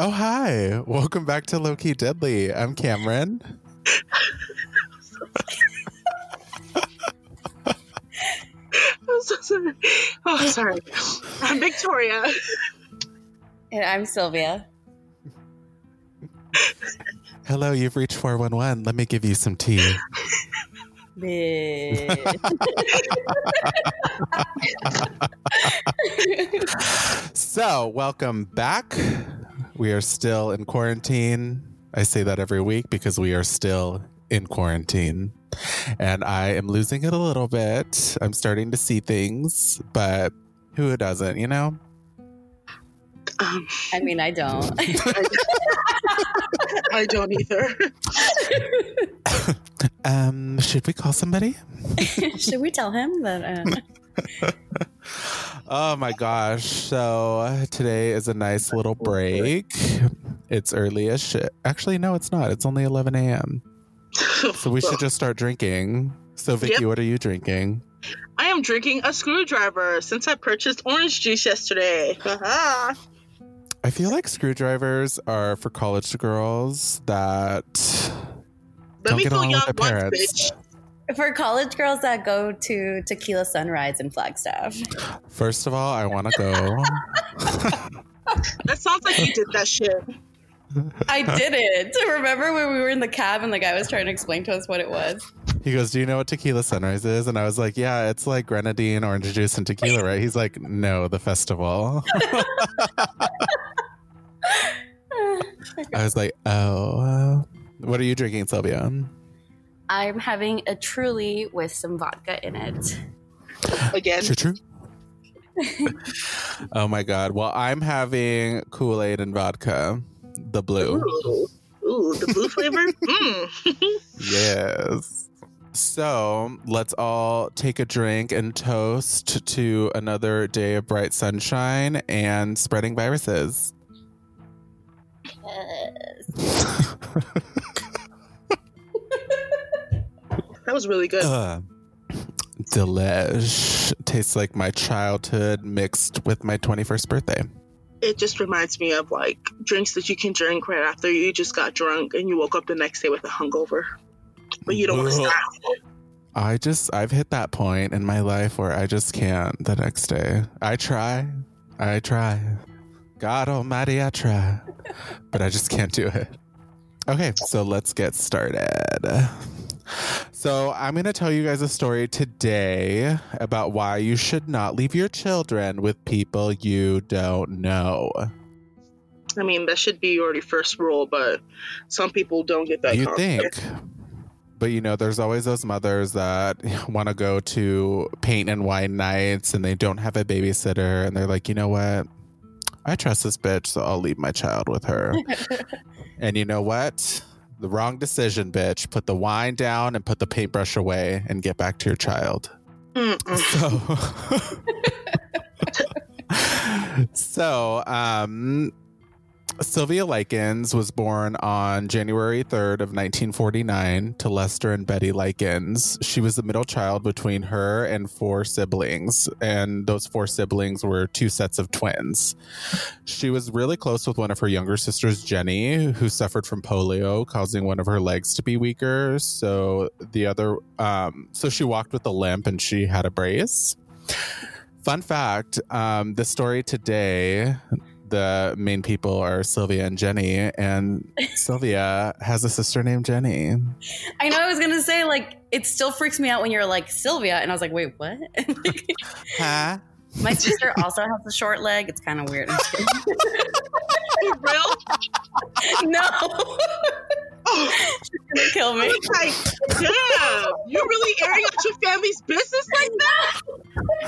Hello. Oh, hi. Welcome back to Low Key Deadly. I'm Cameron. I'm so sorry. Oh, sorry. I'm Victoria. And I'm Sylvia. Hello, you've reached 411. Let me give you some tea. so, welcome back. We are still in quarantine. I say that every week because we are still in quarantine. And I am losing it a little bit. I'm starting to see things, but who doesn't, you know? Um, I mean, I don't. I don't either. Um, should we call somebody? Should we tell him that? Uh, Oh my gosh. So today is a nice little break. It's early as shit. Actually, no, it's not. It's only 11 a.m. So we should just start drinking. So, Vicky, Yep. what are you drinking? I am drinking a screwdriver since I purchased orange juice yesterday. I feel like screwdrivers are for college girls that Let Don't me get along with the once, parents. bitch. For college girls that go to Tequila Sunrise in Flagstaff. First of all, I want to go. That sounds like you did that shit. I did it. Remember when we were in the cab and the guy was trying to explain to us what it was? He goes, "Do you know what tequila sunrise is?" And I was like, "Yeah, it's like grenadine, orange juice, and tequila, right?" He's like, "No, the festival." I was like, "Oh, uh, what are you drinking, Sylvia?" I'm having a truly with some vodka in it. Again. True, true. oh my god! Well, I'm having Kool Aid and vodka, the blue. Ooh. Ooh, the blue flavor? Mm. Yes. So let's all take a drink and toast to another day of bright sunshine and spreading viruses. That was really good. Ugh. Delish. Tastes like my childhood mixed with my 21st birthday. It just reminds me of like drinks that you can drink right after you just got drunk and you woke up the next day with a hungover. But you don't want to stop. I just, I've hit that point in my life where I just can't the next day. I try. I try. God almighty, I try. But I just can't do it. Okay, so let's get started. So, I'm going to tell you guys a story today about why you should not leave your children with people you don't know. I mean, that should be your first rule, but some people don't get that. you concept. think. But you know, there's always those mothers that want to go to paint and wine nights and they don't have a babysitter and they're like, you know what? I trust this bitch, so I'll leave my child with her. and you know what? The wrong decision, bitch. Put the wine down and put the paintbrush away and get back to your child. Mm-mm. So, so um, Sylvia Likens was born on January 3rd of 1949 to Lester and Betty Likens. She was the middle child between her and four siblings, and those four siblings were two sets of twins. She was really close with one of her younger sisters, Jenny, who suffered from polio, causing one of her legs to be weaker. So the other, um, so she walked with a limp and she had a brace. Fun fact um, the story today, the main people are Sylvia and Jenny, and Sylvia has a sister named Jenny. I know I was gonna say like it still freaks me out when you're like Sylvia, and I was like, wait, what? Huh? My sister also has a short leg. It's kind of weird. Real? no, Oh, she's gonna kill me. Like, damn, you're really airing out your family's business like that?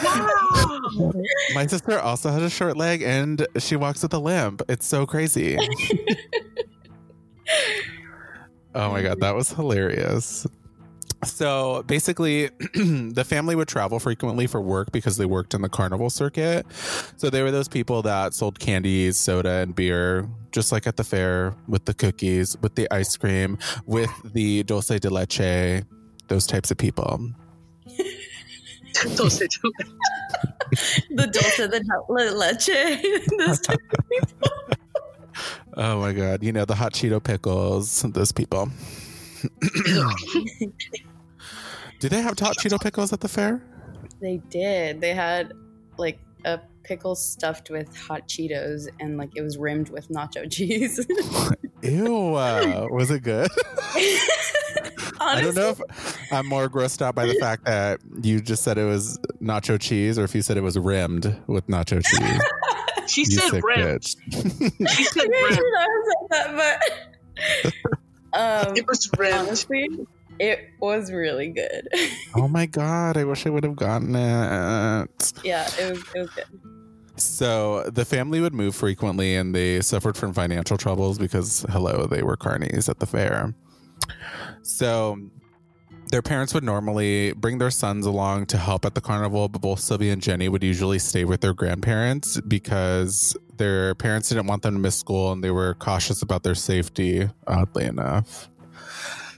Wow. My sister also has a short leg and she walks with a limp. It's so crazy. oh my God, that was hilarious. So basically, the family would travel frequently for work because they worked in the carnival circuit. So they were those people that sold candies, soda, and beer, just like at the fair with the cookies, with the ice cream, with the dulce de leche, those types of people. Don't say the dulce de leche. Those type of people. Oh my god, you know the hot Cheeto pickles, those people. Do they have hot Cheeto pickles at the fair? They did. They had like a pickle stuffed with hot Cheetos and like it was rimmed with nacho cheese. Ew, uh, was it good? I don't know if I'm more grossed out by the fact that you just said it was nacho cheese or if you said it was rimmed with nacho cheese. She You said sick rim. bitch. She said I'm pretty rim. I said that, but um, It was rimmed. honestly, it was really good. oh my god, I wish I would have gotten it. yeah, it was it was good. So the family would move frequently and they suffered from financial troubles because, hello, they were carnies at the fair. So their parents would normally bring their sons along to help at the carnival, but both Sylvia and Jenny would usually stay with their grandparents because their parents didn't want them to miss school and they were cautious about their safety, oddly enough.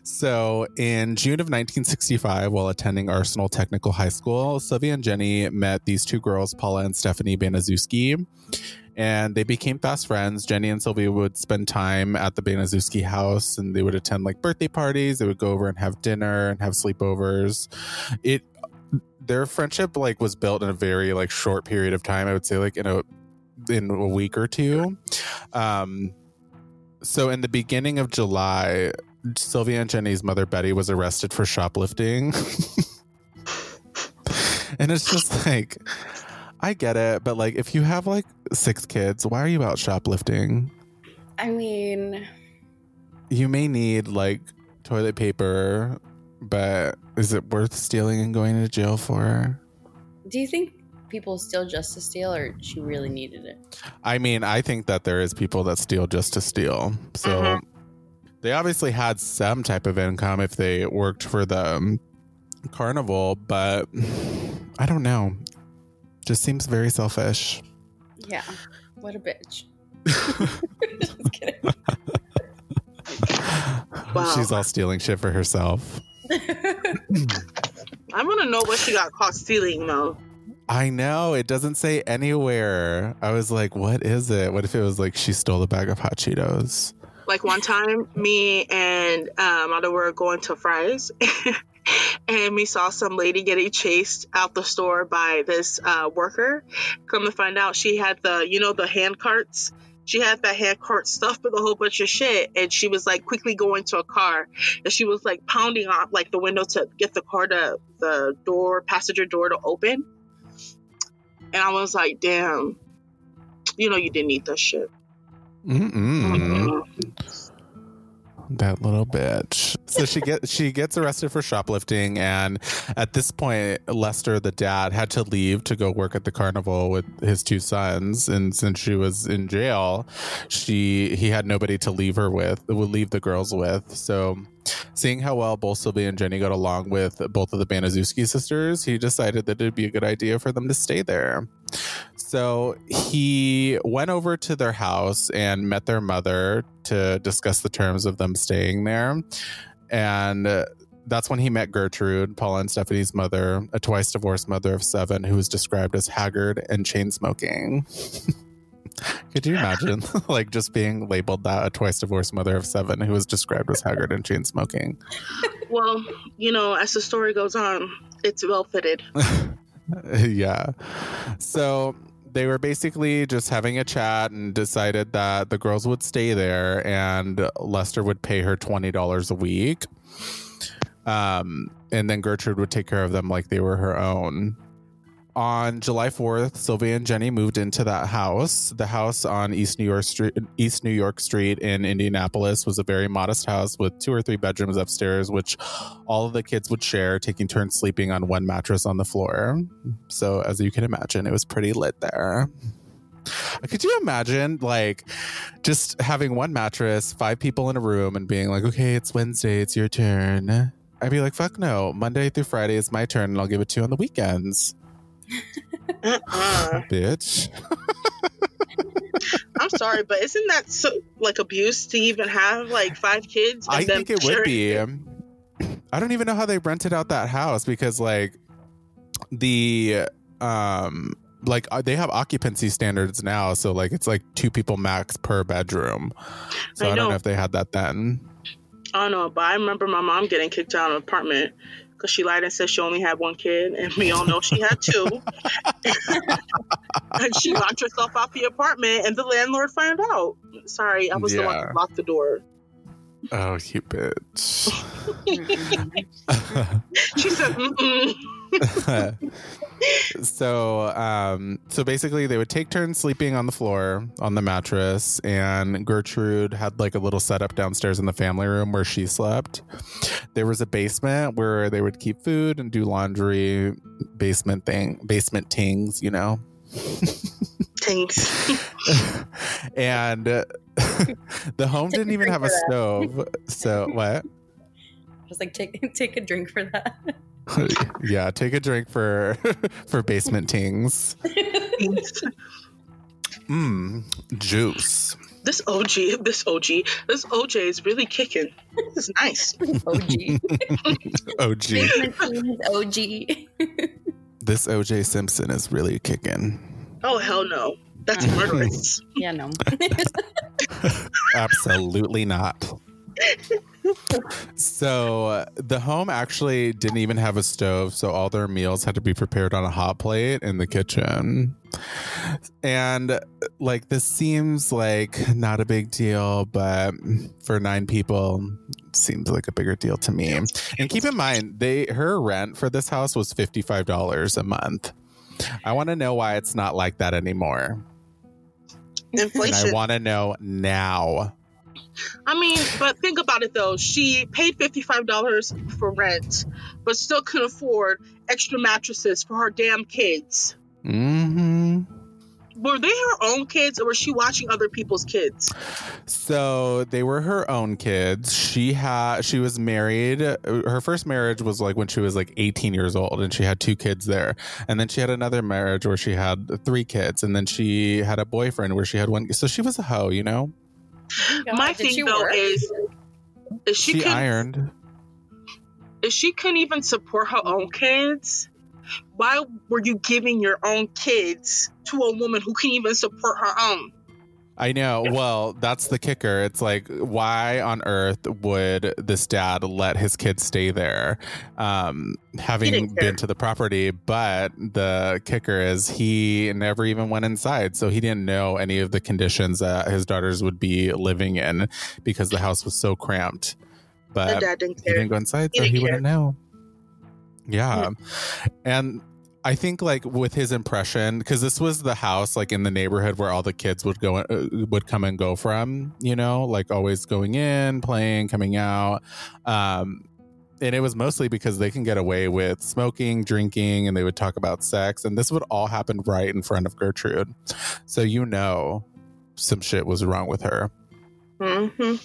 So, in June of 1965, while attending Arsenal Technical High School, Sylvia and Jenny met these two girls, Paula and Stephanie Baniszewski, and they became fast friends. Jenny and Sylvia would spend time at the Baniszewski house and they would attend like birthday parties. They would go over and have dinner and have sleepovers. It their friendship like was built in a very like short period of time. I would say like in a in a week or two. Um so in the beginning of July, Sylvia and Jenny's mother Betty was arrested for shoplifting. and it's just like I get it, but like if you have like six kids, why are you out shoplifting? I mean, You may need like toilet paper, but is it worth stealing and going to jail for? do you think people steal just to steal, or she really needed it? I mean, I think that there is people that steal just to steal. So Mhm. They obviously had some type of income if they worked for the um, carnival, but I don't know. Just seems very selfish. Yeah, what a bitch. Just kidding. Wow. She's all stealing shit for herself. I want to know what she got caught stealing though. I know it doesn't say anywhere. I was like, "What is it? What if it was like she stole a bag of hot Cheetos?" Like one time, me and mother were going to Fry's, and we saw some lady getting chased out the store by this uh, worker. Come to find out, she had the you know the hand carts. She had that hand cart stuffed with a whole bunch of shit, and she was like quickly going to a car, and she was like pounding on like the window to get the car to the door, passenger door to open. And I was like, damn, you know you didn't need that shit. Mm-mm. That little bitch. So she gets she gets arrested for shoplifting, and at this point, Lester, the dad, had to leave to go work at the carnival with his two sons. And since she was in jail, she he had nobody to leave her with, would leave the girls with. So, seeing how well both Sylvia and Jenny got along with both of the Baniszewski sisters, he decided that it'd be a good idea for them to stay there. So he went over to their house and met their mother to discuss the terms of them staying there. And uh, that's when he met Gertrude, Paula and Stephanie's mother, a twice divorced mother of seven who was described as haggard and chain smoking. Could you imagine, like, just being labeled that a twice divorced mother of seven who was described as haggard and chain smoking? Well, you know, as the story goes on, it's well fitted. yeah. So they were basically just having a chat and decided that the girls would stay there and Lester would pay her $20 a week. Um, and then Gertrude would take care of them like they were her own. On July 4th, Sylvia and Jenny moved into that house. The house on East New York Street, East New York Street in Indianapolis was a very modest house with two or three bedrooms upstairs, which all of the kids would share, taking turns sleeping on one mattress on the floor. So, as you can imagine, it was pretty lit there. Could you imagine, like, just having one mattress, five people in a room, and being like, okay, it's Wednesday, it's your turn? I'd be like, fuck no. Monday through Friday is my turn, and I'll give it to you on the weekends, Uh-uh. bitch. I'm sorry, but isn't that so like abuse to even have like five kids? I think it would be. I don't even know how they rented out that house because, like, the um like uh, they have occupancy standards now, so like it's like two people max per bedroom. So I I, don't know if they had that then. I don't know, but I remember my mom getting kicked out of an apartment because she lied and said she only had one kid, and we all know she had two. and she locked herself out the apartment, and the landlord found out. Sorry, I was the one who locked the door. Oh, you bitch. She said, Mm-mm. so um so basically they would take turns sleeping on the floor on the mattress and gertrude had like a little setup downstairs in the family room where she slept there was a basement where they would keep food and do laundry basement thing basement tings you know tings and uh, the home didn't even have a that. stove so what Just like take take a drink for that. yeah take a drink for for basement tings Thanks. Mmm, juice This OG, this OG, this OJ is really kicking. This is nice. OG. og Basement Teens OG. this oj simpson is really kicking Oh hell no, that's murderous. yeah, no. Absolutely not. So uh, the home actually didn't even have a stove, so all their meals had to be prepared on a hot plate in the kitchen. And like this seems like not a big deal, but for nine people, seems like a bigger deal to me. And keep in mind, they her rent for this house was fifty five dollars a month. I want to know why it's not like that anymore. And I want to know now. I mean, but think about it though. She paid fifty five dollars for rent, but still couldn't afford extra mattresses for her damn kids. Mm-hmm. Were they her own kids, or was she watching other people's kids? So they were her own kids. She had she was married. Her first marriage was like when she was like 18 years old, and she had two kids there. And then she had another marriage where she had three kids, and then she had a boyfriend where she had one. So she was a hoe, you know. My Did thing though work? is, is she, She, could, ironed. if she couldn't even support her own kids. Why were you giving your own kids to a woman who can't even support her own? I know. Well, that's the kicker. It's like, why on earth would this dad let his kids stay there, um, having care. been to the property? But the kicker is he never even went inside, so he didn't know any of the conditions that his daughters would be living in because the house was so cramped. The But dad didn't he didn't go inside, He so he didn't wouldn't know. Yeah. And I think like with his impression, because this was the house like in the neighborhood where all the kids would go, uh, would come and go from, you know, like always going in, playing, coming out. Um, and it was mostly because they can get away with smoking, drinking, and they would talk about sex. And this would all happen right in front of Gertrude. So, you know, some shit was wrong with her. hmm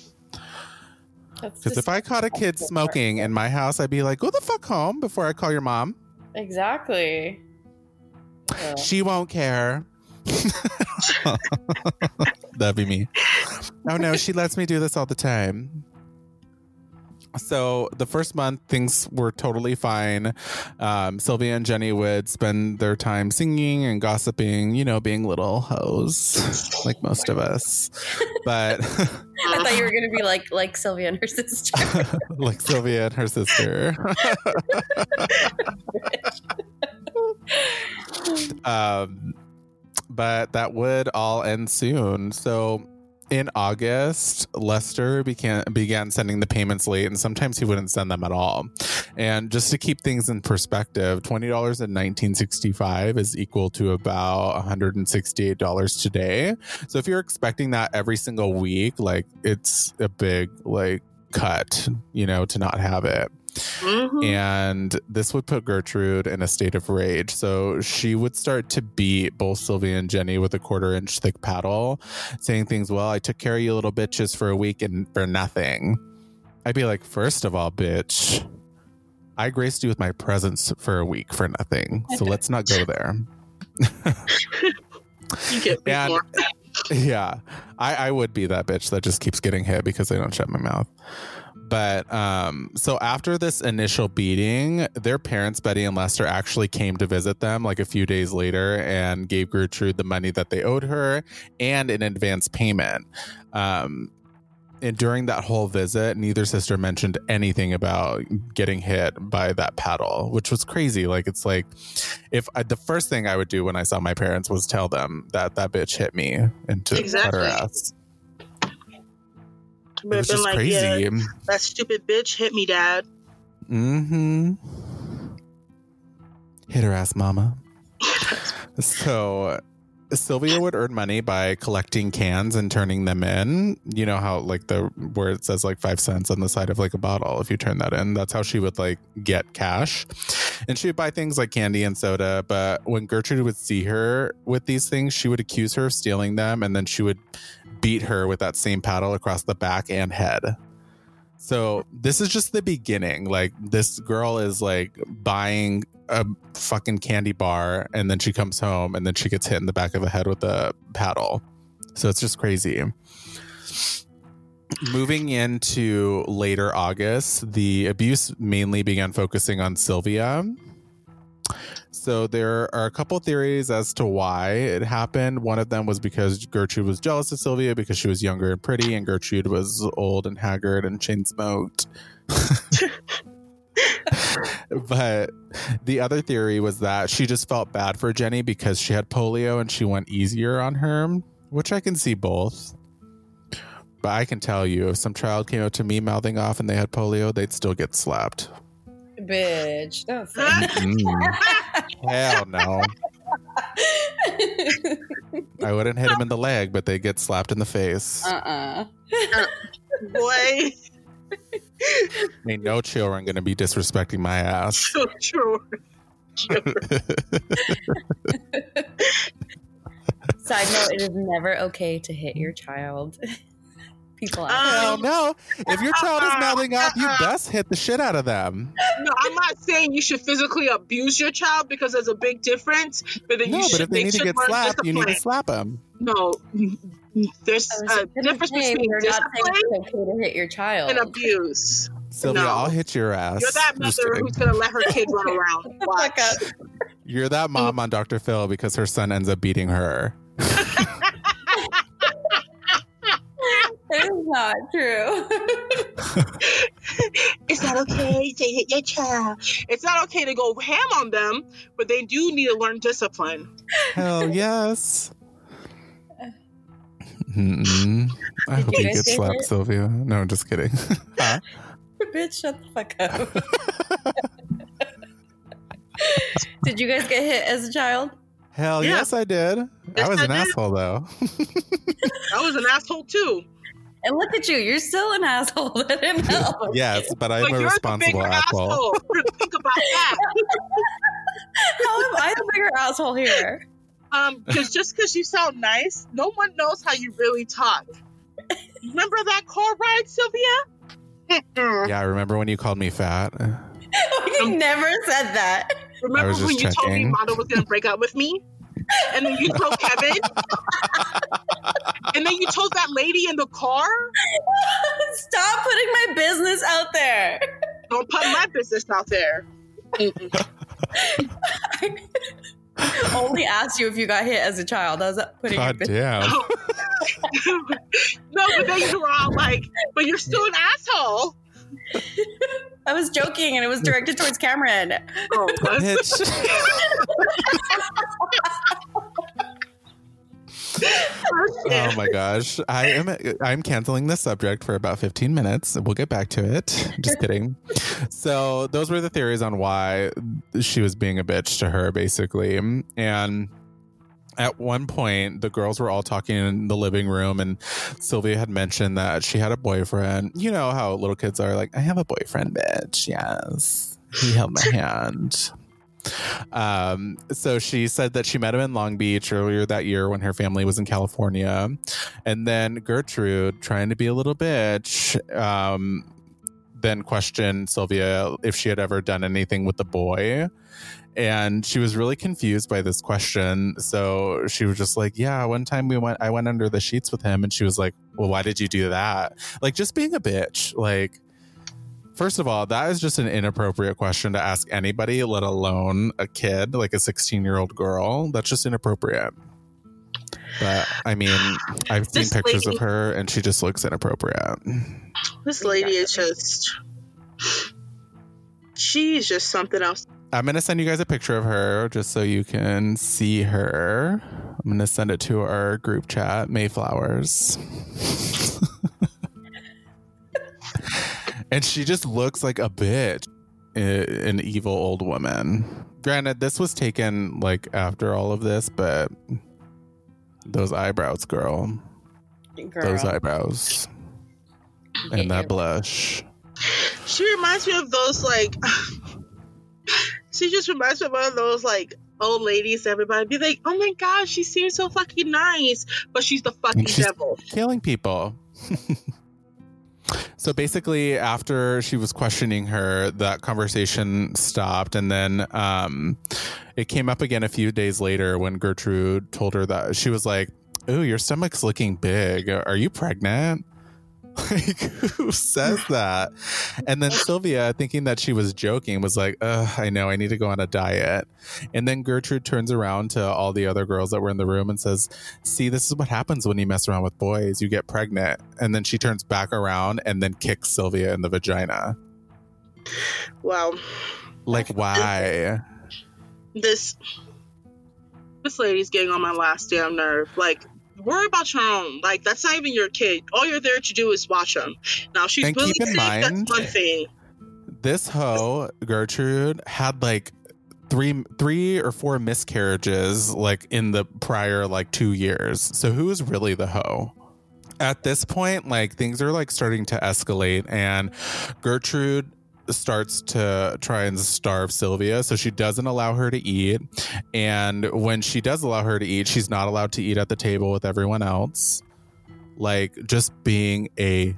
That's Because if I caught a kid smoking in my house, I'd be like, go the fuck home before I call your mom. Exactly. Yeah. She won't care. That'd be me. Oh no, she lets me do this all the time. So the first month, things were totally fine. Um, Sylvia and Jenny would spend their time singing and gossiping, you know, being little hoes, like most of us. But I thought you were gonna be like like Sylvia and her sister. like Sylvia and her sister. um, but that would all end soon. So in August, Lester began began sending the payments late, and sometimes he wouldn't send them at all. And just to keep things in perspective, twenty dollars in nineteen sixty five is equal to about one hundred and sixty eight dollars today. So if you're expecting that every single week, like it's a big like cut, you know, to not have it. Hmm And this would put Gertrude in a state of rage. So she would start to beat both Sylvia and Jenny with a quarter inch thick paddle, saying things, Well, I took care of you little bitches for a week and for nothing. I'd be like, First of all, bitch, I graced you with my presence for a week for nothing. So let's not go there. You get me And- more. yeah, I, I would be that bitch that just keeps getting hit because I don't shut my mouth. But um, so after this initial beating, their parents, Betty and Lester, actually came to visit them like a few days later and gave Gertrude the money that they owed her and an advance payment. Um, and during that whole visit, neither sister mentioned anything about getting hit by that paddle, which was crazy. Like, it's like if I, the first thing I would do when I saw my parents was tell them that that bitch hit me and to cut Exactly. her ass. It Would have been like, crazy. yeah, that stupid bitch hit me, dad. Mm-hmm. Hit her ass, mama. so Sylvia would earn money by collecting cans and turning them in. You know how like the where it says like five cents on the side of like a bottle. If you turn that in, that's how she would like get cash. And she would buy things like candy and soda. But when Gertrude would see her with these things, she would accuse her of stealing them, and then she would beat her with that same paddle across the back and head. So this is just the beginning. Like this girl is like buying a fucking candy bar and then she comes home and then she gets hit in the back of the head with a paddle. So it's just crazy. Moving into later August, the abuse mainly began focusing on Sylvia. So there are a couple theories as to why it happened. One of them was because Gertrude was jealous of Sylvia because she was younger and pretty, and Gertrude was old and haggard and chain smoked. but the other theory was that she just felt bad for Jenny because she had polio and she went easier on her, which I can see both. But I can tell you, if some child came up to me mouthing off and they had polio, they'd still get slapped. Bitch, don't say Mm, hell no. I wouldn't hit him in the leg, but they get slapped in the face. uh-uh. Boy, Ain't no children gonna be disrespecting my ass. so true. Side note, it is never okay to hit your child. People Um, ask. Hell no. If your child is mouthing off, you best hit the shit out of them. No, I'm not saying you should physically abuse your child because there's a big difference. But then No, you but should, if they need to get learn slapped, you need to slap them. No, there's a difference say, between we're not saying discipline it's okay to hit your child. and abuse. Sylvia, No. I'll hit your ass. You're that mother who's gonna let her kid run around. Watch. You're that mom on Dr. Phil because her son ends up beating her. That is not true. It's not okay to hit your child. It's not okay to go ham on them, but they do need to learn discipline. Hell yes. Mm-mm. I Did hope you you get get slapped, hit? Sylvia. No, I'm just kidding. Huh? Bitch, shut the fuck up. Did you guys get hit as a child? Hell Yeah. yes, I did. Yes, I was I an did. asshole though. I was an asshole too. And look at you, you're still an asshole. That didn't help. yes, but I'm but a you're responsible the bigger asshole. asshole. Think about that. How am I the bigger asshole here? Um, because just because you sound nice, no one knows how you really talk. Remember that car ride, Sylvia? Yeah, I remember when you called me fat. you never said that. Remember when just you told me checking. Mado was gonna break up with me? And then you told Kevin? and then you told that lady in the car? Stop putting my business out there. Don't put my business out there. Only asked you if you got hit as a child. I was putting your God business. damn. no, but then you were all like, but you're still an asshole. I was joking and it was directed towards Cameron. Oh. Bitch. Oh my gosh. I am I'm canceling this subject for about 15 minutes. We'll get back to it. Just kidding. So those were the theories on why she was being a bitch to her basically. And at one point the girls were all talking in the living room and Sylvia had mentioned that she had a boyfriend. You know how little kids are like, I have a boyfriend, bitch. Yes. He held my hand. Um, so she said that she met him in Long Beach earlier that year when her family was in California. And then Gertrude, trying to be a little bitch, um, then questioned Sylvia if she had ever done anything with the boy. And she was really confused by this question. So she was just like, Yeah, one time we went I went under the sheets with him and she was like, Well, why did you do that? Like just being a bitch. Like First of all, that is just an inappropriate question to ask anybody, let alone a kid, like a 16 year old girl. That's just inappropriate. But I mean, I've seen This pictures lady- of her and she just looks inappropriate. This lady is just. She's just something else. I'm going to send you guys a picture of her just so you can see her. I'm going to send it to our group chat, Mayflowers. and she just looks like a bitch, a- an evil old woman. Granted, this was taken like after all of this, but those eyebrows, girl. Girl. Those eyebrows. And that blush. She reminds me of those like. She just reminds me of one of those like old ladies. Everybody be like, "Oh my god, she seems so fucking nice," but she's the fucking she's- devil. killing people. so basically, after she was questioning her, that conversation stopped. And then um, it came up again a few days later when Gertrude told her that she was like, Ooh, your stomach's looking big. Are you pregnant? Like, who says that? And then Sylvia, thinking that she was joking, was like, Ugh, I know, I need to go on a diet. And then Gertrude turns around to all the other girls that were in the room and says, See, this is what happens when you mess around with boys. You get pregnant. And then she turns back around and then kicks Sylvia in the vagina. Well, Like, why? this this lady's getting on my last damn nerve. Like, worry about your own. Like, that's not even your kid. All you're there to do is watch them. Now, she's And really keep sick. mind- that's one thing. This hoe, Gertrude, had like three three or four miscarriages like in the prior like two years. So who is really the hoe? At this point, like things are like starting to escalate and Gertrude starts to try and starve Sylvia. So she doesn't allow her to eat. And when she does allow her to eat, she's not allowed to eat at the table with everyone else. Like just being a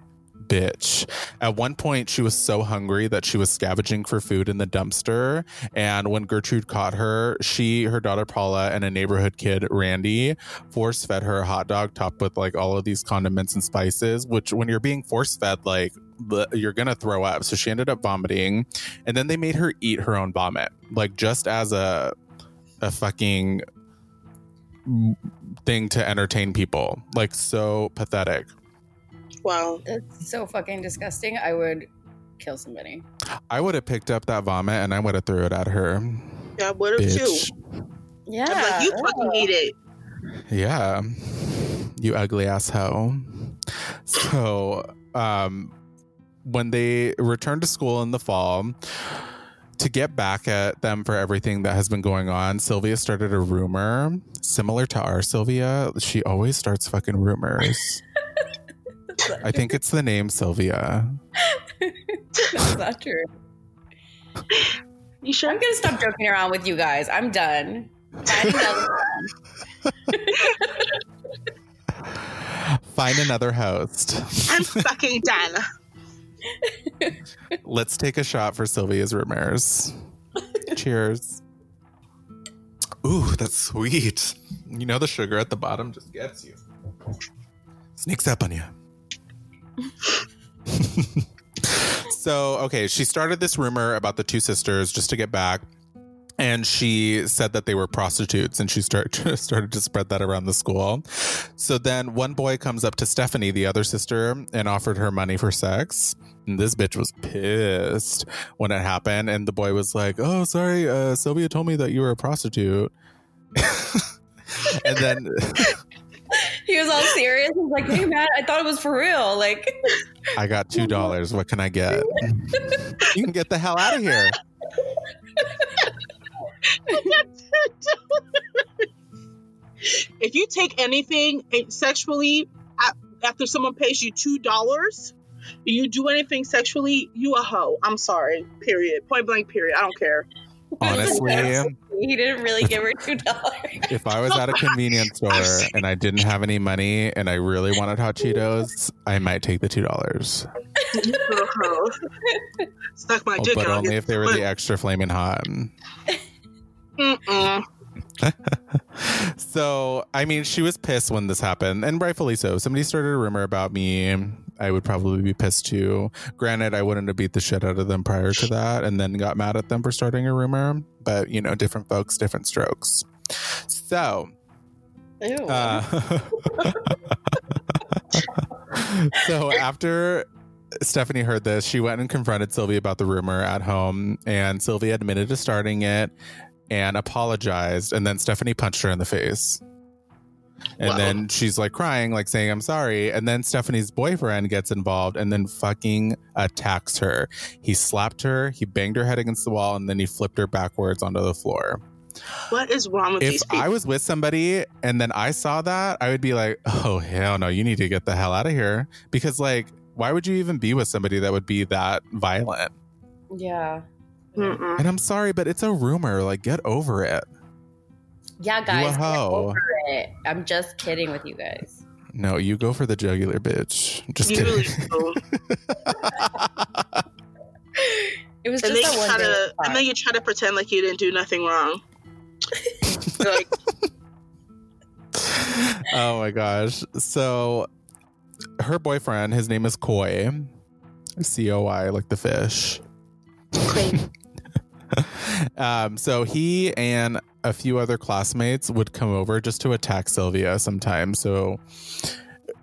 bitch. At one point, she was so hungry that she was scavenging for food in the dumpster. And when Gertrude caught her, she, her daughter Paula, and a neighborhood kid, Randy, force fed her a hot dog topped with like all of these condiments and spices, which when you're being force fed, like you're gonna throw up. So she ended up vomiting. And then they made her eat her own vomit, like just as a, a fucking thing to entertain people. Like so pathetic. Wow. That's so fucking disgusting. I would kill somebody. I would have picked up that vomit and I would have threw it at her. Yeah, I would have too. Yeah. I'm like, you fucking eat it. Yeah. You ugly ass hoe. So, um, when they returned to school in the fall, to get back at them for everything that has been going on, Sylvia started a rumor similar to our Sylvia. She always starts fucking rumors. I think it's the name Sylvia. That's not true. You sure? I'm gonna stop joking around with you guys. I'm done. Find another one. Find another host. I'm fucking done. Let's take a shot for Sylvia's rumors. Cheers. Ooh, that's sweet. You know the sugar at the bottom just gets you. Sneaks up on you. so, okay, she started this rumor about the two sisters just to get back. And she said that they were prostitutes, and she start, started to spread that around the school. So then one boy comes up to Stephanie, the other sister, and offered her money for sex. And this bitch was pissed when it happened. And the boy was like, Oh, sorry, uh, Sylvia told me that you were a prostitute. and then He was all serious. He's like, "Hey man, I thought it was for real." Like, I got $2. What can I get? you can get the hell out of here. if you take anything sexually after someone pays you two dollars, you do anything sexually, you a hoe. I'm sorry. Period. Point blank. Period. I don't care. Oh, Honestly, he didn't really give her two dollars. if I was at a convenience store and I didn't have any money and I really wanted hot Cheetos, I might take the $2. You a hoe. Suck my Oh, dick but only if they were the extra flaming hot. So, I mean, she was pissed when this happened, and rightfully so. Somebody started a rumor about me. I would probably be pissed too. Granted, I wouldn't have beat the shit out of them prior to that and then got mad at them for starting a rumor. But, you know, different folks, different strokes. So, uh, so after Stephanie heard this, she went and confronted Sylvia about the rumor at home, and Sylvia admitted to starting it and apologized. And then Stephanie punched her in the face. And Wow. then she's like crying, like saying, I'm sorry. And then Stephanie's boyfriend gets involved and then fucking attacks her. He slapped her, he banged her head against the wall, and then he flipped her backwards onto the floor What is wrong with if these people? If I was with somebody and then I saw that, I would be like, oh, hell no, you need to get the hell out of here. Because, like, why would you even be with somebody that would be that violent? yeah. Mm-mm. And I'm sorry, but it's a rumor. Like, get over it. Yeah, guys. get over it. I'm just kidding with you guys. No, you go for the jugular, bitch. Just You kidding. really. It was and just then that one day. to, and then you try to pretend like you didn't do nothing wrong. Like, oh my gosh. So, her boyfriend, his name is Koi, C O I, like the fish. um, so he and a few other classmates would come over just to attack Sylvia sometimes. So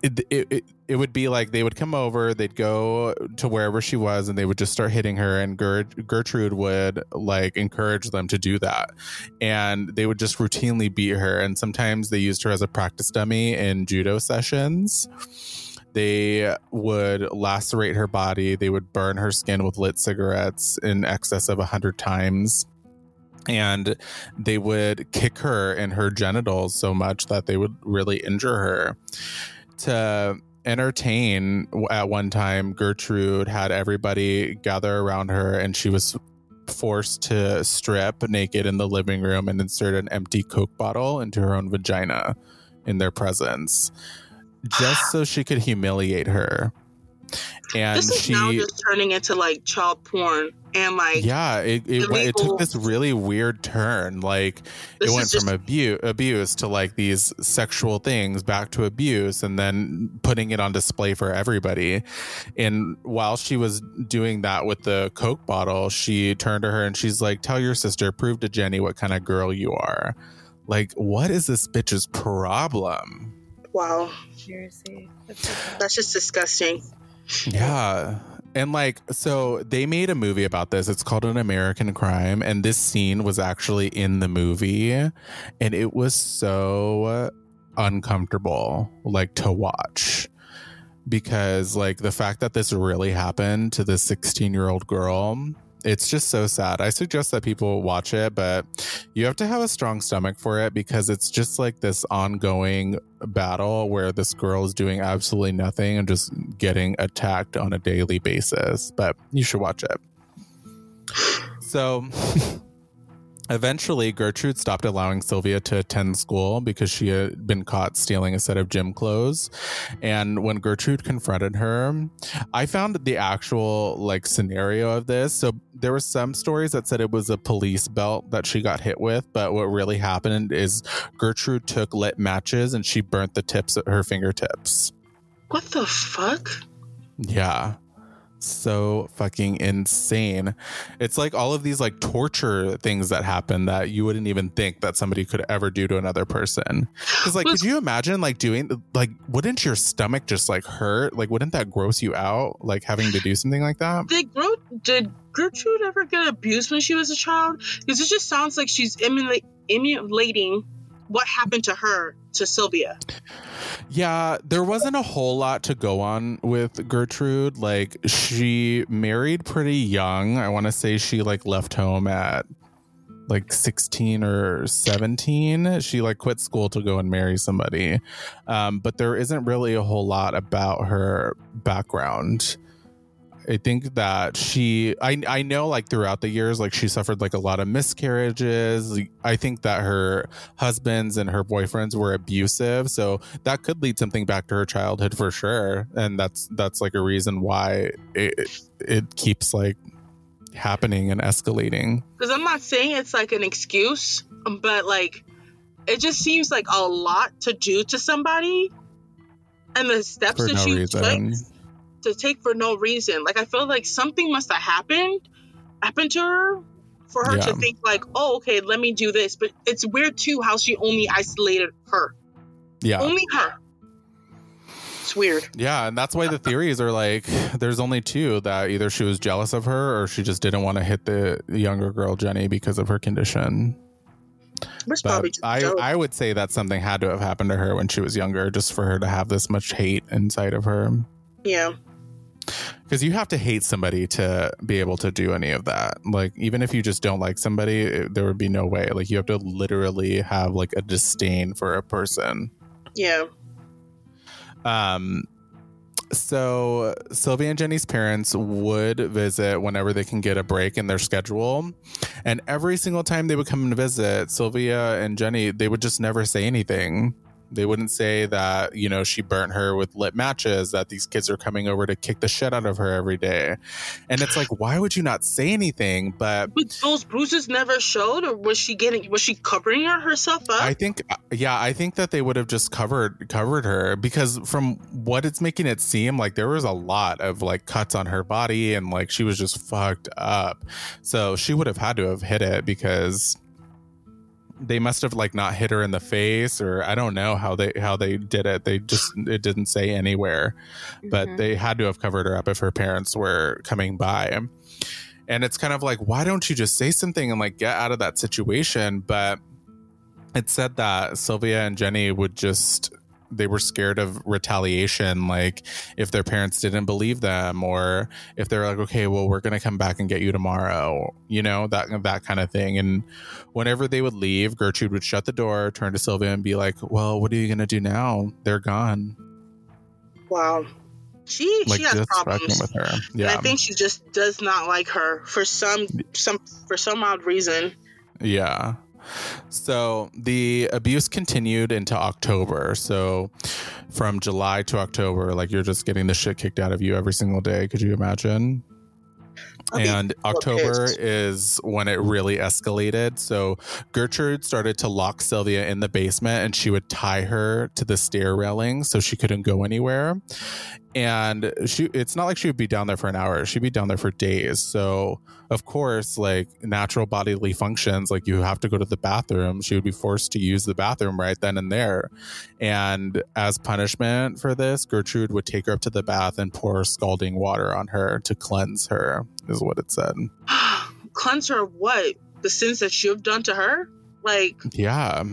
it, it, it, it would be like they would come over, they'd go to wherever she was, and they would just start hitting her. And Ger- Gertrude would like encourage them to do that. And they would just routinely beat her. And sometimes they used her as a practice dummy in judo sessions. They would lacerate her body. They would burn her skin with lit cigarettes in excess of 100 times. And they would kick her in her genitals so much that they would really injure her. To entertain, at one time, Gertrude had everybody gather around her and she was forced to strip naked in the living room and insert an empty Coke bottle into her own vagina in their presence just so she could humiliate her. And this is she, now just turning into like child porn and like yeah, it it, went- it took this really weird turn. Like it went from abuse abuse to like these sexual things back to abuse, and then putting it on display for everybody. And while she was doing that with the Coke bottle, she turned to her and she's like, "Tell your sister, prove to Jenny what kind of girl you are." Like, what is this bitch's problem? Wow, Seriously. That's so that's just disgusting. Yeah. And like, so they made a movie about this. It's called An American Crime. And this scene was actually in the movie. And it was so uncomfortable, like to watch. Because, like, the fact that this really happened to this 16 year old girl, it's just so sad. I suggest that people watch it, but you have to have a strong stomach for it because it's just like this ongoing battle where this girl is doing absolutely nothing and just getting attacked on a daily basis. But you should watch it. So eventually, Gertrude stopped allowing Sylvia to attend school because she had been caught stealing a set of gym clothes. And when Gertrude confronted her, I found the actual like scenario of this. So there were some stories that said it was a police belt that she got hit with, but what really happened is Gertrude took lit matches and she burnt the tips of her fingertips. What the fuck? Yeah. So fucking insane. It's like all of these like torture things that happen that you wouldn't even think that somebody could ever do to another person. Cuz like could you imagine like doing like wouldn't your stomach just like hurt? Like wouldn't that gross you out like having to do something like that? Did Gro- did Gertrude ever get abused when she was a child? Because it just sounds like she's emula- emulating what happened to her to Sylvia. Yeah, there wasn't a whole lot to go on with Gertrude. Like she married pretty young. I want to say she like left home at like 16 or 17. She like quit school to go and marry somebody. Um, but there isn't really a whole lot about her background. I think that she I I know like throughout the years like she suffered like a lot of miscarriages. I think that her husbands and her boyfriends were abusive, so that could lead something back to her childhood for sure. And that's that's like a reason why it it keeps like happening and escalating. Because I'm not saying it's like an excuse, but like it just seems like a lot to do to somebody, and the steps For that no she reason. took to take for no reason. Like I feel like something must have happened, happened to her, for her to think like, oh, okay, let me do this. But it's weird too how she only isolated her, Yeah. only her. It's weird. Yeah, and that's why the theories are like there's only two that either she was jealous of her or she just didn't want to hit the younger girl Jenny because of her condition. But I. I would say that something had to have happened to her when she was younger just for her to have this much hate inside of her. yeah. Because you have to hate somebody to be able to do any of that. Like even if you just don't like somebody, it- there would be no way. Like you have to literally have like a disdain for a person. Yeah. Um, so Sylvia and Jenny's parents would visit whenever they can get a break in their schedule. And every single time they would come and visit, Sylvia and Jenny, they would just never say anything. They wouldn't say that, you know, she burnt her with lit matches, that these kids are coming over to kick the shit out of her every day. And it's like, why would you not say anything? But But those bruises never showed, or was she getting? Was she covering her herself up? I think, yeah, I think that they would have just covered covered her because from what it's making it seem like there was a lot of like cuts on her body and like she was just fucked up. So she would have had to have hit it because they must have like not hit her in the face or I don't know how they how they did it. They just it didn't say anywhere but Mhm. they had to have covered her up if her parents were coming by. And it's kind of like, why don't you just say something and like get out of that situation? But it said that Sylvia and Jenny would just they were scared of retaliation like if their parents didn't believe them or if they're like okay well we're going to come back and get you tomorrow you know that that kind of thing and whenever they would leave Gertrude would shut the door turn to Sylvia and be like well what are you going to do now they're gone wow. She like she has problems. with her. And Yeah, I think she just does not like her for some some for some odd reason. yeah. So the abuse continued into October. So from July to October, like you're just getting the shit kicked out of you every single day. Could you imagine? I'll and October pissed. is when it really escalated. So Gertrude started to lock Sylvia in the basement and she would tie her to the stair railing so she couldn't go anywhere. And she it's not like she would be down there for an hour. She'd be down there for days. So of course, like natural bodily functions, like you have to go to the bathroom. She would be forced to use the bathroom right then and there. And as punishment for this, Gertrude would take her up to the bath and pour scalding water on her to cleanse her, is what it said. Cleanse her of what? The sins that you've done to her? Like Yeah.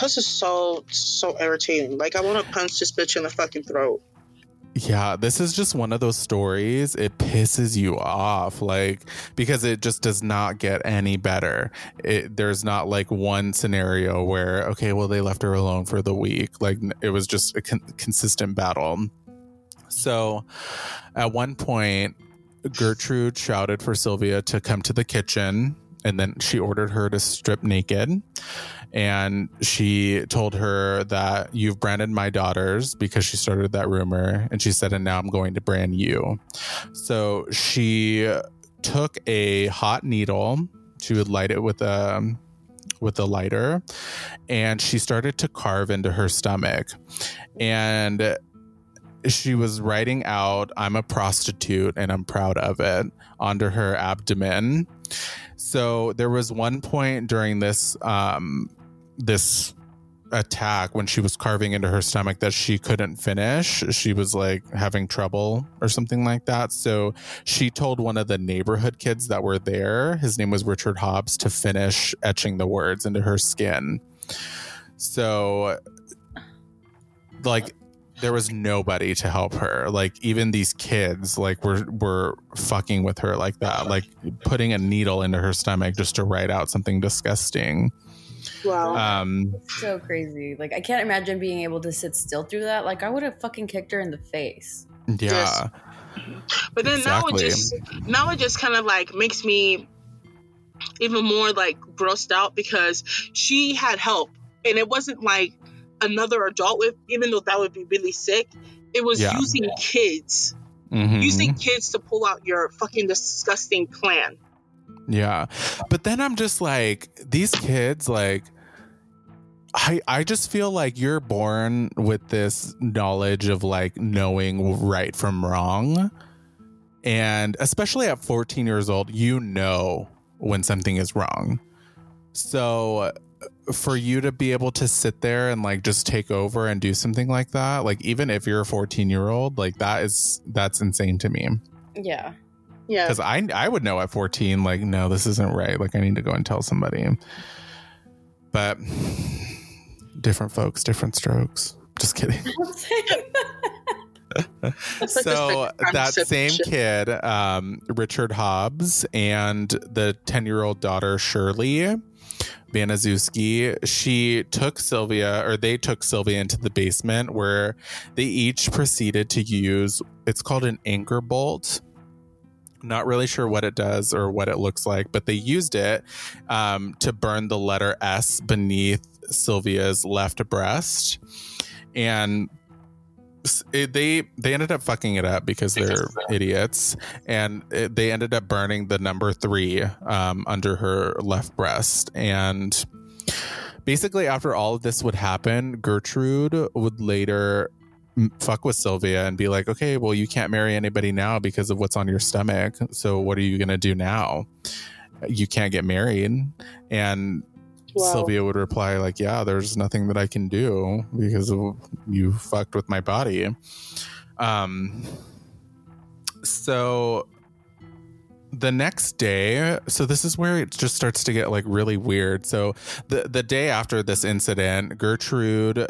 this is so so irritating. Like I want to punch this bitch in the fucking throat. Yeah, this is just one of those stories. It pisses you off, like because it just does not get any better. It, there's not like one scenario where okay, well they left her alone for the week. Like it was just a con- consistent battle. So, at one point, Gertrude shouted for Sylvia to come to the kitchen, and then she ordered her to strip naked and she told her that you've branded my daughters because she started that rumor. And she said and now i'm going to brand you. So she took a hot needle. She would light it with a with a lighter. And she started to carve into her stomach. And she was writing out i'm a prostitute and i'm proud of it onto her abdomen. So there was one point during this um this attack when she was carving into her stomach that she couldn't finish. She was like having trouble or something like that. So she told one of the neighborhood kids that were there, his name was Richard Hobbs, to finish etching the words into her skin. So like there was nobody to help her. Like even these kids like were were fucking with her like that, like putting a needle into her stomach just to write out something disgusting. Wow. Um so crazy. Like I can't imagine being able to sit still through that. Like I would have fucking kicked her in the face. yeah. But then now it just now it just kind of like makes me even more like grossed out because she had help and it wasn't like another adult with even though that would be really sick. It was Yeah. using kids, Mhm. using kids to pull out your fucking disgusting plan. Yeah. But then I'm just like, these kids, like, I, I just feel like you're born with this knowledge of like knowing right from wrong. And especially at 14 years old, you know when something is wrong. So uh, for you to be able to sit there and like just take over and do something like that, like even if you're a 14 year old, like that is that's insane to me. Yeah. Yeah. Because I I would know at 14, like, no, this isn't right. Like I need to go and tell somebody. But different folks, different strokes. Just kidding. So that same kid, um, Richard Hobbs, and the 10 year old daughter, Shirley Baniszewski, she took Sylvia, or they took Sylvia into the basement where they each proceeded to use it's called an anchor bolt. Not really sure what it does or what it looks like, but they used it um, to burn the letter S beneath Sylvia's left breast. And it, they they ended up fucking it up because they're idiots, and it, they ended up burning the number three um, under her left breast. And basically, after all of this would happen, Gertrude would later fuck with Sylvia and be like, "Okay, well, you can't marry anybody now because of what's on your stomach. So what are you gonna do now? You can't get married." And Wow. Sylvia would reply like, "Yeah, there's nothing that I can do because of, you fucked with my body." Um. So the next day, so this is where it just starts to get like really weird. So the the day after this incident, Gertrude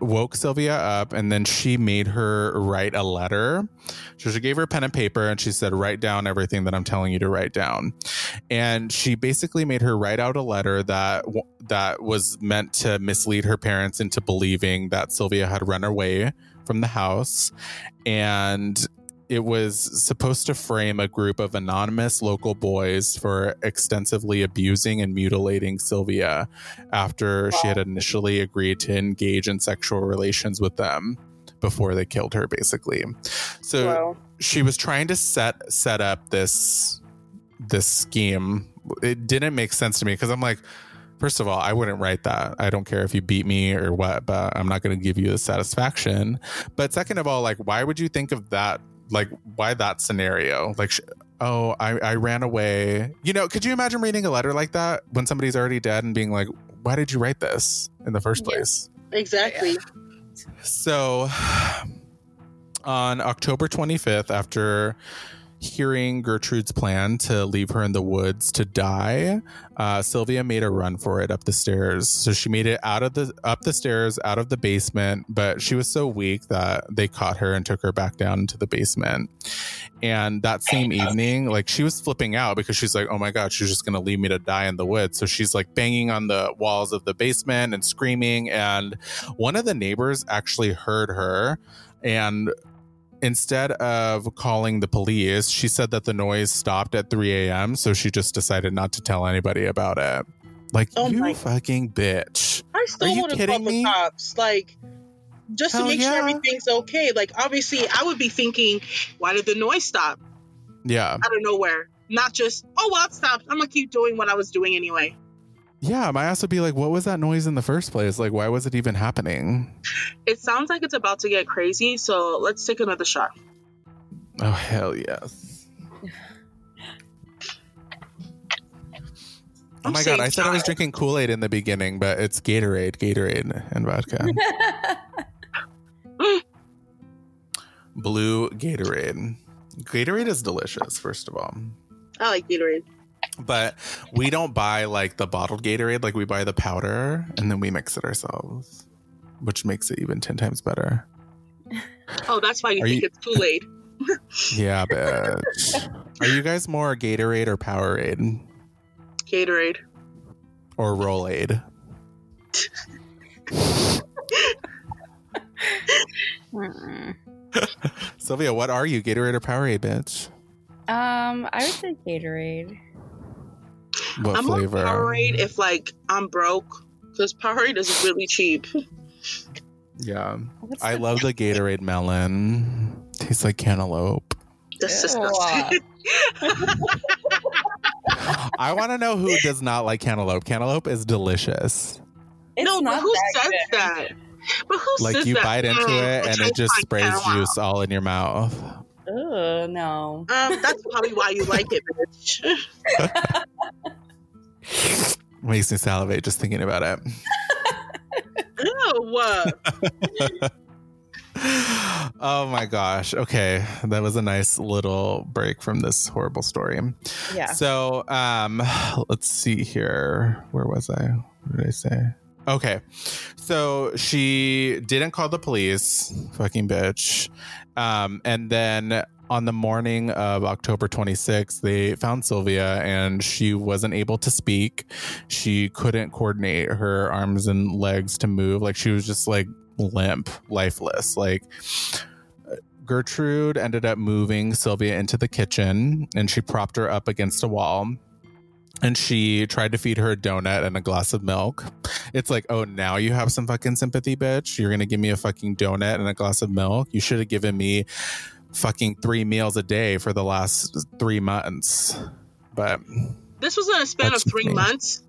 woke Sylvia up and then she made her write a letter. So she gave her pen and paper and she said, Write down everything that I'm telling you to write down. And she basically made her write out a letter that that was meant to mislead her parents into believing that Sylvia had run away from the house. And it was supposed to frame a group of anonymous local boys for extensively abusing and mutilating Sylvia after she had initially agreed to engage in sexual relations with them before they killed her basically. So Wow. she was trying to set set up this this scheme. It didn't make sense to me because I'm like First of all, I wouldn't write that. I don't care if you beat me or what, but I'm not going to give you the satisfaction. But second of all, like, why would you think of that? Like, why that scenario? Like, sh- oh, I, I ran away. You know, could you imagine reading a letter like that when somebody's already dead and being like, why did you write this in the first place? Exactly. So on October 25th, after hearing Gertrude's plan to leave her in the woods to die, uh, Sylvia made a run for it up the stairs. So she made it out of the up the stairs, out of the basement, but she was so weak that they caught her and took her back down into the basement. And that same evening, like she was flipping out because she's like, "Oh my god, she's just gonna leave me to die in the woods." So she's like banging on the walls of the basement and screaming. And one of the neighbors actually heard her and instead of calling the police, she said that the noise stopped at 3 a.m. So she just decided not to tell anybody about it. Like, Oh you fucking bitch. I Are still you want to call kidding the me? cops. Like, just Hell to make yeah. sure everything's okay. Like, obviously, I would be thinking, why did the noise stop Yeah. out of nowhere? Not just, oh, well, it stopped. I'm going to keep doing what I was doing anyway. Yeah. My ass would be like, what was that noise in the first place? Like, why was it even happening? It sounds like it's about to get crazy, so let's take another shot. Oh, hell yes. Oh I'm my god, I said I was drinking Kool Aid in the beginning, but it's Gatorade, Gatorade, and vodka. Blue Gatorade. Gatorade is delicious, first of all. I like Gatorade. But we don't buy like the bottled Gatorade, like we buy the powder and then we mix it ourselves, which makes it even 10 times better. Oh, that's why you Are think you- it's Kool Aid. Yeah, bitch. Are you guys more Gatorade or Powerade Gatorade. or Rollade? Sylvia, what are you, Gatorade or Powerade, bitch? um, I would say Gatorade. What I'm flavor? on Powerade if, like, I'm broke. Because Powerade is really cheap. Yeah. What's I the- love the Gatorade melon. Tastes like cantaloupe. That's Ew. disgusting. I want to know who does not like cantaloupe. Cantaloupe is delicious. It's no, but not who that says good. that? But who says that? Like says you that? bite into Mm, it and it just sprays caramel. juice all in your mouth. Oh no. Um, that's probably why you like it, bitch. Makes me salivate just thinking about it. Ew. oh my gosh. Okay. That was a nice little break from this horrible story. Yeah. So, um, let's see here. Where was I? What did I say? Okay. So she didn't call the police, fucking bitch. Um, and then on the morning of October 26th, they found Sylvia and she wasn't able to speak. She couldn't coordinate her arms and legs to move. Like she was just like limp, lifeless. Like Gertrude ended up moving Sylvia into the kitchen and she propped her up against a wall. And she tried to feed her a donut and a glass of milk. It's like, oh, now you have some fucking sympathy, bitch. You're going to give me a fucking donut and a glass of milk. You should have given me fucking three meals a day for the last three months. But This was in a span of three me. months.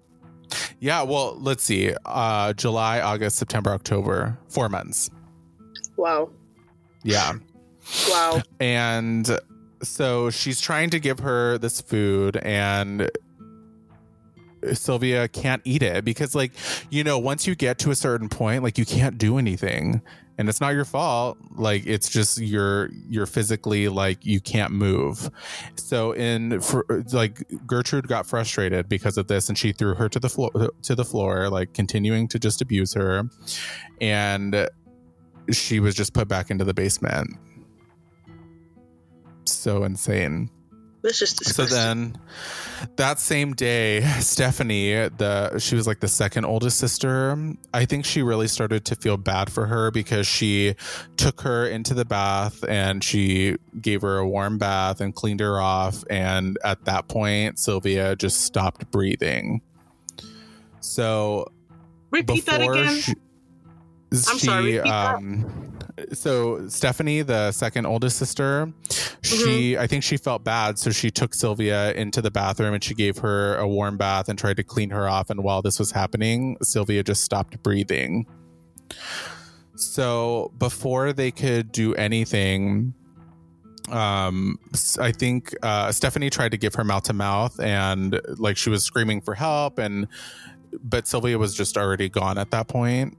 yeah, well, let's see. Uh, July, August, September, October, four months. Wow. Yeah. Wow. And so she's trying to give her this food and Sylvia can't eat it because like you know once you get to a certain point like you can't do anything and it's not your fault. Like it's just you're you're physically like you can't move. So in for like Gertrude got frustrated because of this and she threw her to the floor to the floor like continuing to just abuse her. And she was just put back into the basement. So insane That's just so then that same day stephanie the she was like the second oldest sister i think she really started to feel bad for her because she took her into the bath and she gave her a warm bath and cleaned her off and at that point sylvia just stopped breathing. So Repeat that again. she, I'm she, sorry, um, so Stephanie, the second oldest sister, she Mm-hmm. I think she felt bad, so she took Sylvia into the bathroom and she gave her a warm bath and tried to clean her off. And while this was happening, Sylvia just stopped breathing. So before they could do anything, um i think uh stephanie tried to give her mouth to mouth and like she was screaming for help and but sylvia was just already gone at that point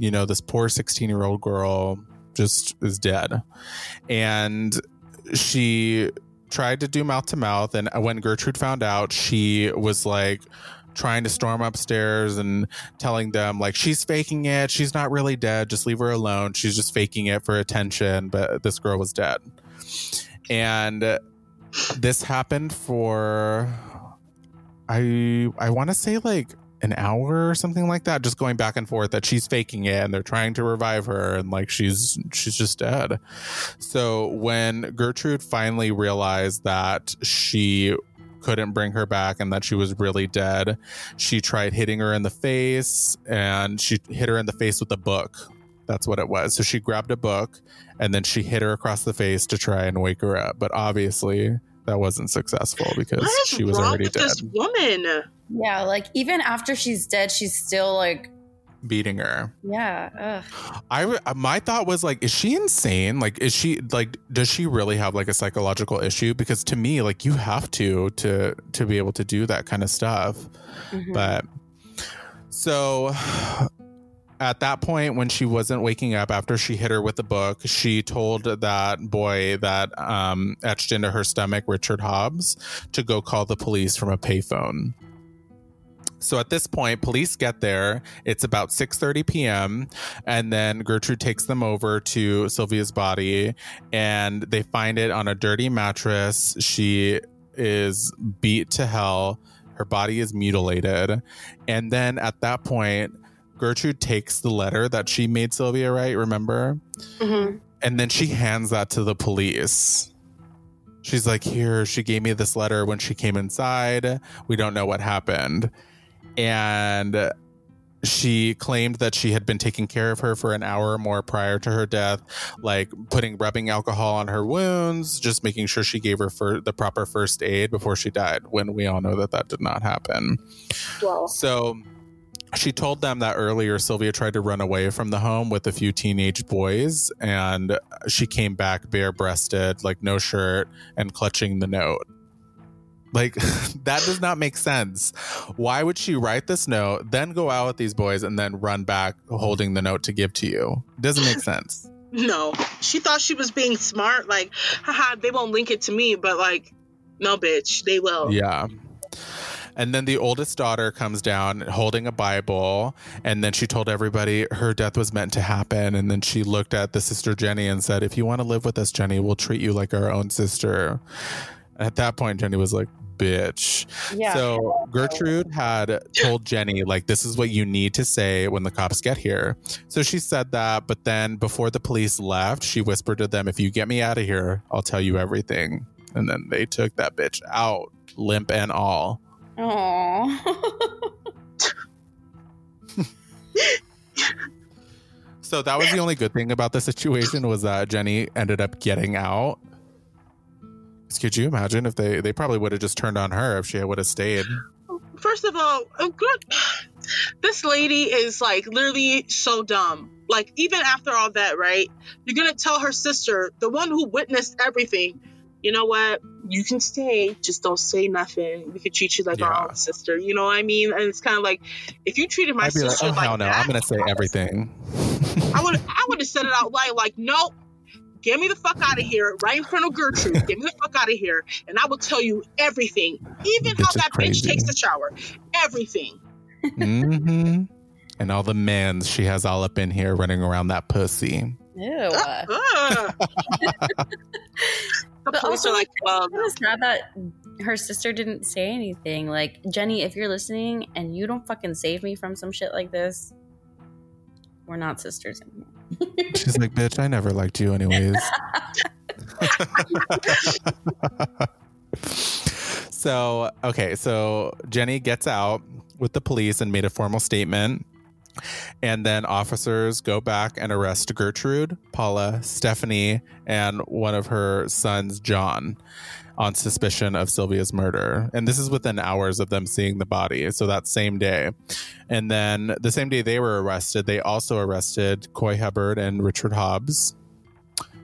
you know this poor 16 year old girl just is dead. And she tried to do mouth to mouth and when gertrude found out she was like trying to storm upstairs and telling them like she's faking it. She's not really dead. Just leave her alone. She's just faking it for attention but this girl was dead. And this happened for i i want to say like an hour or something like that just going back and forth that she's faking it and they're trying to revive her and like she's she's just dead. So when gertrude finally realized that she couldn't bring her back and that she was really dead she tried hitting her in the face and she hit her in the face with a book. That's what it was. So she grabbed a book and then she hit her across the face to try and wake her up. But obviously that wasn't successful because What is she was wrong already with dead this woman? Yeah, like even after she's dead, she's still like, beating her yeah, ugh. I w- my thought was like, is she insane? Like, is she like, does she really have like a psychological issue? Because to me, like, you have to to to be able to do that kind of stuff. Mhm. But so at that point, when she wasn't waking up after she hit her with the book, she told that boy that um, etched into her stomach, Richard Hobbs, to go call the police from a payphone. So at this point, police get there. It's about 6:30 p.m. and then Gertrude takes them over to Sylvia's body and they find it on a dirty mattress. She is beat to hell. Her body is mutilated. And then at that point, Gertrude takes the letter that she made Sylvia write, remember? Mm-hmm. And then she hands that to the police. She's like, Here, she gave me this letter when she came inside. We don't know what happened. And she claimed that she had been taking care of her for an hour or more prior to her death, like putting rubbing alcohol on her wounds, just making sure she gave her for the proper first aid before she died. When we all know that that did not happen. Wow. So she told them that earlier Sylvia tried to run away from the home with a few teenage boys, and she came back bare breasted, like no shirt, and clutching the note. Like, that does not make sense. Why would she write this note, then go out with these boys, and then run back holding the note to give to you? Doesn't make sense. No, she thought she was being smart. Like, haha, they won't link it to me, but like, no, bitch, they will. Yeah. And then the oldest daughter comes down holding a Bible. And then she told everybody her death was meant to happen. And then she looked at the sister Jenny and said, If you want to live with us, Jenny, we'll treat you like our own sister. At that point, Jenny was like, bitch. Yeah. So Gertrude had told Jenny, like, this is what you need to say when the cops get here. So she said that, but then before the police left, she whispered to them, if you get me out of here, I'll tell you everything. And then they took that bitch out, limp and all. So that was the only good thing about the situation was that Jenny ended up getting out. Could you imagine if they they probably would have just turned on her if she would have stayed? First of all. This lady is like literally so dumb. Like even after all that, right? You're gonna tell her sister, the one who witnessed everything. You know what? You can stay, just don't say nothing. We could treat you like Yeah. our own sister. You know what I mean? And it's kind of like if you treated my I'd be like, sister oh like hell no, that, I'm gonna say everything. I would I would have said it out loud like, nope. Get me the fuck out of here, right in front of Gertrude. Get me the fuck out of here, and I will tell you everything, even how Bitch is that crazy. bitch takes the shower, everything. Mm-hmm. And all the mans she has all up in here running around that pussy. Ew. Ugh. the But police also, are like, well, It was sad that her sister didn't say anything. Like, Jenny, if you're listening and you don't fucking save me from some shit like this, we're not sisters anymore. She's like, bitch, I never liked you anyways. so, okay, so Jenny gets out with the police and made a formal statement. And then officers go back and arrest Gertrude, Paula, Stephanie, and one of her sons, John, on suspicion of Sylvia's murder. And this is within hours of them seeing the body. So that same day. And then the same day they were arrested, they also arrested Coy Hubbard and Richard Hobbs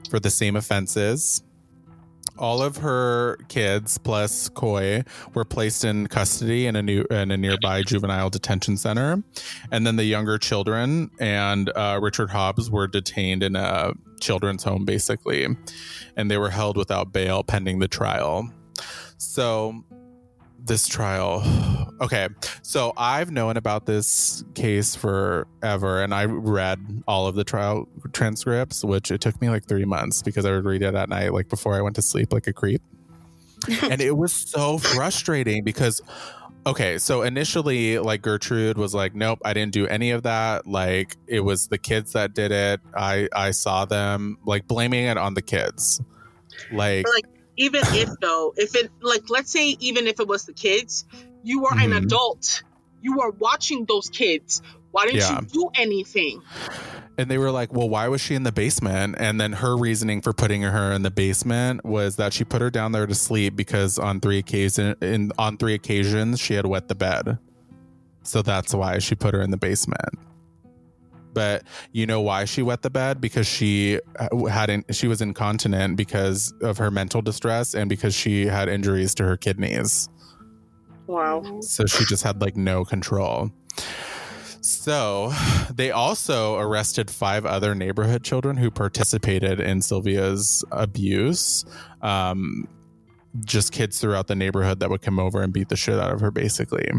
for the same offenses. All of her kids plus Coy were placed in custody in a new in a nearby juvenile detention center, and then the younger children and uh, Richard Hobbs were detained in a children's home, basically, and they were held without bail pending the trial. So, this trial, okay. So I've known about this case forever, and I read all of the trial transcripts, which it took me like three months because I would read it at night, like before I went to sleep, like a creep. and it was so frustrating because okay so initially like gertrude was like nope i didn't do any of that like it was the kids that did it i i saw them like blaming it on the kids like Like, even if though, if it like, let's say even if it was the kids, you are an Mhm. adult. You are watching those kids. Why didn't Yeah. you do anything? and they were like well why was she in the basement and then her reasoning for putting her in the basement was that she put her down there to sleep because on three occasions in on three occasions she had wet the bed so that's why she put her in the basement but you know why she wet the bed because she uh, hadn't she was incontinent because of her mental distress and because she had injuries to her kidneys Wow. so she just had like no control. So they also arrested five other neighborhood children who participated in Sylvia's abuse. Um, just kids throughout the neighborhood that would come over and beat the shit out of her, basically.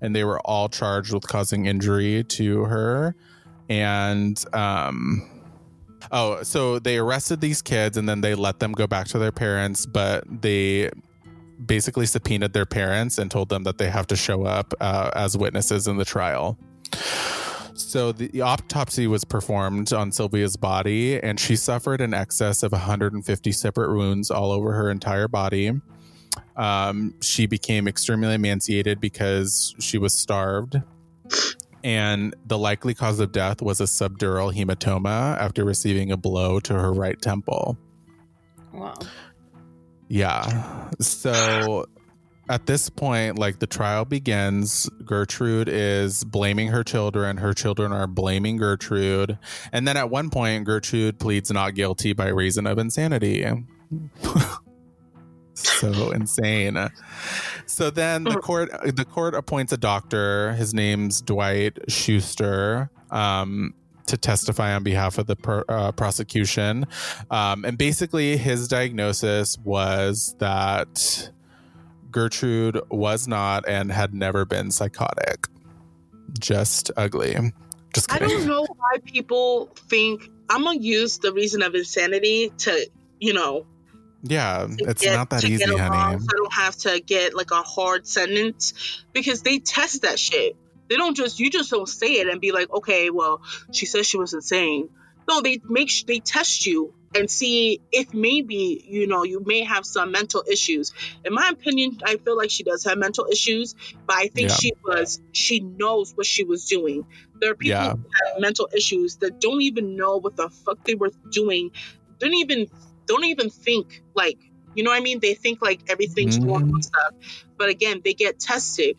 And they were all charged with causing injury to her. And um, oh, so they arrested these kids and then they let them go back to their parents, but they basically subpoenaed their parents and told them that they have to show up uh, as witnesses in the trial. So the autopsy was performed on Sylvia's body, and she suffered an excess of 150 separate wounds all over her entire body. Um, she became extremely emaciated because she was starved. And the likely cause of death was a subdural hematoma after receiving a blow to her right temple. Wow. Yeah. So at this point, like the trial begins, Gertrude is blaming her children. Her children are blaming Gertrude. And then at one point, Gertrude pleads not guilty by reason of insanity. so insane. So then the court the court appoints a doctor. His name's Dwight Schuster. Um, to testify on behalf of the per, uh, prosecution. Um, and basically, his diagnosis was that Gertrude was not and had never been psychotic, just ugly. Just kidding. I don't know why people think I'm gonna use the reason of insanity to, you know, Yeah, it's get- not that easy, along, honey. So I don't have to get like a hard sentence because they test that shit. They don't just you just don't say it and be like, okay, well, she says she was insane. No, they make sh- they test you and see if maybe you know you may have some mental issues. In my opinion, I feel like she does have mental issues, but I think Yeah. she was she knows what she was doing. There are people Yeah. who have mental issues that don't even know what the fuck they were doing. Don't even don't even think like you know what I mean. They think like everything's normal Mhm. and stuff, but again, they get tested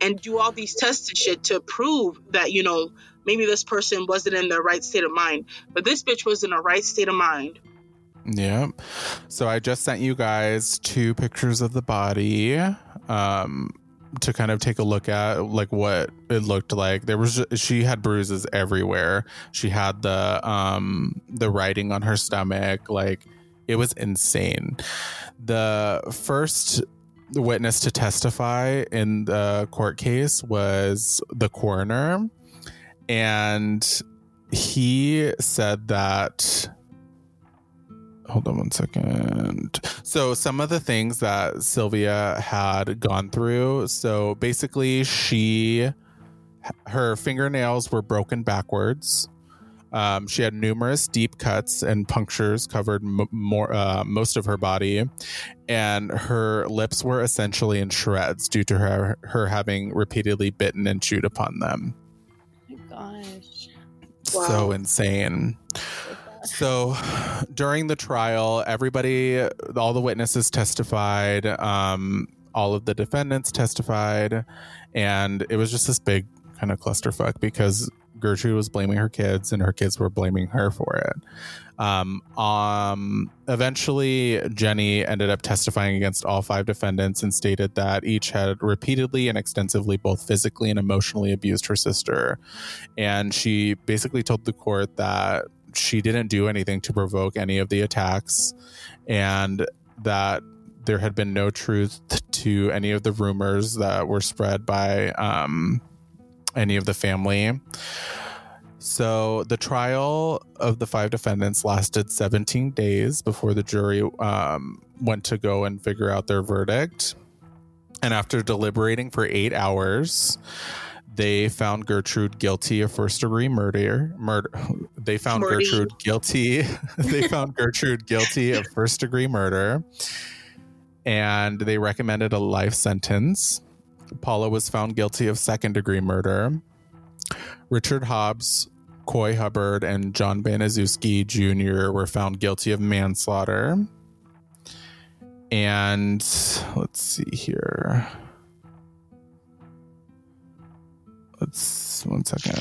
and do all these tests and shit to prove that you know maybe this person wasn't in the right state of mind. But this bitch was in a right state of mind. Yeah. So I just sent you guys two pictures of the body um to kind of take a look at like what it looked like. There was she had bruises everywhere. She had the um the writing on her stomach like it was insane. The first witness to testify in the court case was the coroner and he said that hold on one second. So some of the things that Sylvia had gone through. So basically, she her fingernails were broken backwards. Um, she had numerous deep cuts and punctures covered m- more uh, most of her body, and her lips were essentially in shreds due to her her having repeatedly bitten and chewed upon them. Oh my gosh. Wow. So insane. So during the trial, everybody, all the witnesses testified, um, all of the defendants testified, and it was just this big kind of clusterfuck because Gertrude was blaming her kids and her kids were blaming her for it. Um, um, eventually, Jenny ended up testifying against all five defendants and stated that each had repeatedly and extensively both physically and emotionally abused her sister. And she basically told the court that she didn't do anything to provoke any of the attacks and that there had been no truth to any of the rumors that were spread by um, any of the family. So the trial of the five defendants lasted 17 days before the jury um, went to go and figure out their verdict. And after deliberating for eight hours, they found Gertrude guilty of first degree murder. Murder. They found Murdy. Gertrude guilty. they found Gertrude guilty of first degree murder, and they recommended a life sentence. Paula was found guilty of second degree murder. Richard Hobbs, Coy Hubbard, and John Baniszewski Jr. were found guilty of manslaughter. And let's see here. Let's one second.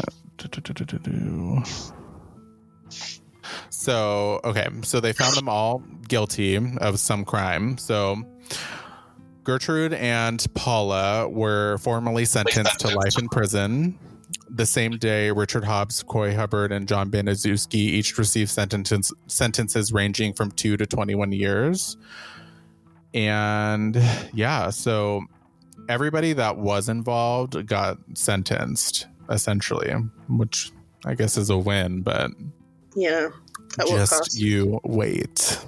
So, okay, so they found them all guilty of some crime. So, Gertrude and Paula were formally sentenced to life in prison. The same day, Richard Hobbs, Coy Hubbard, and John Baniszewski each received sentences sentences ranging from two to twenty-one years. And yeah, so everybody that was involved got sentenced essentially, which I guess is a win, but Yeah. Just cost? you wait.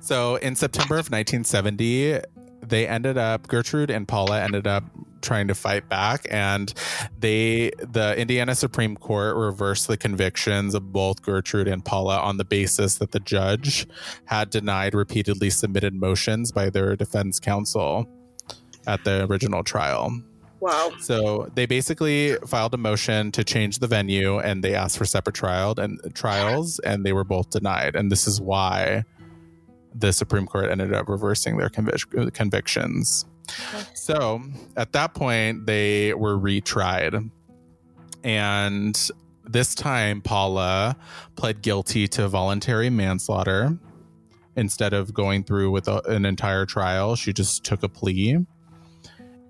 So in September of 1970, they ended up Gertrude and Paula ended up trying to fight back and they the Indiana Supreme Court reversed the convictions of both Gertrude and Paula on the basis that the judge had denied repeatedly submitted motions by their defense counsel at the original trial. Wow. So they basically filed a motion to change the venue and they asked for separate trial and trials and they were both denied. And this is why the Supreme Court ended up reversing their convic- convictions. So at that point, they were retried. And this time, Paula pled guilty to voluntary manslaughter. Instead of going through with a, an entire trial, she just took a plea.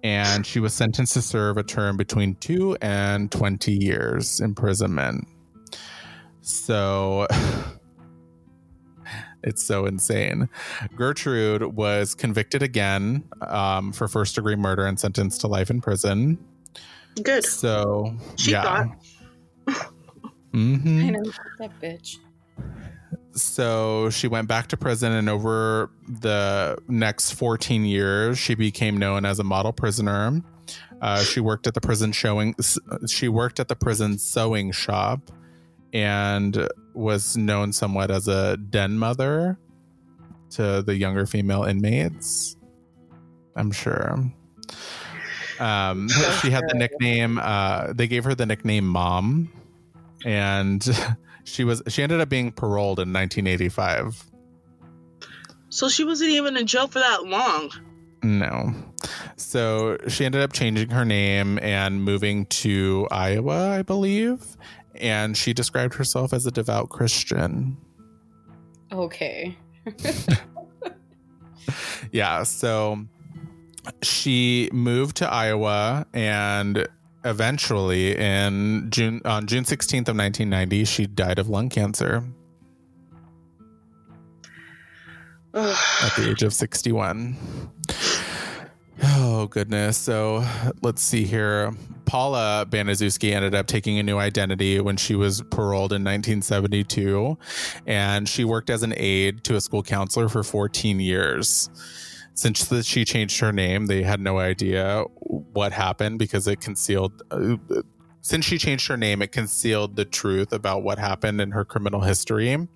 And she was sentenced to serve a term between two and 20 years imprisonment. So it's so insane. Gertrude was convicted again um, for first degree murder and sentenced to life in prison. Good. So, She yeah. thought. Mhm. I know that bitch. So she went back to prison, and over the next 14 years, she became known as a model prisoner. Uh, she worked at the prison showing. She worked at the prison sewing shop, and was known somewhat as a den mother to the younger female inmates. I'm sure. Um, she had the nickname. Uh, they gave her the nickname "Mom," and she was she ended up being paroled in 1985. So she wasn't even in jail for that long. No. So she ended up changing her name and moving to Iowa, I believe. And she described herself as a devout Christian. Okay. Yeah. So she moved to Iowa and eventually in June on June 16th of 1990 she died of lung cancer at the age of 61. Oh, goodness. So let's see here. Paula Baniszewski ended up taking a new identity when she was paroled in 1972, and she worked as an aide to a school counselor for 14 years. Since she changed her name, they had no idea what happened because it concealed. Uh, since she changed her name, it concealed the truth about what happened in her criminal history.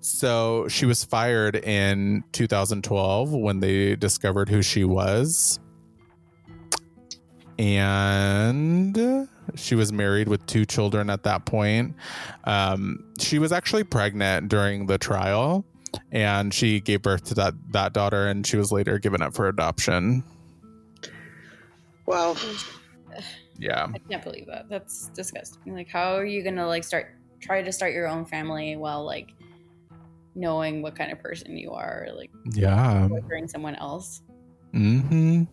So she was fired in 2012 when they discovered who she was. And she was married with two children at that point. Um, she was actually pregnant during the trial and she gave birth to that, that daughter and she was later given up for adoption. Wow. Yeah. I can't believe that. That's disgusting. Like, how are you gonna like start try to start your own family while like knowing what kind of person you are, or, like Yeah. torturing someone else? hmm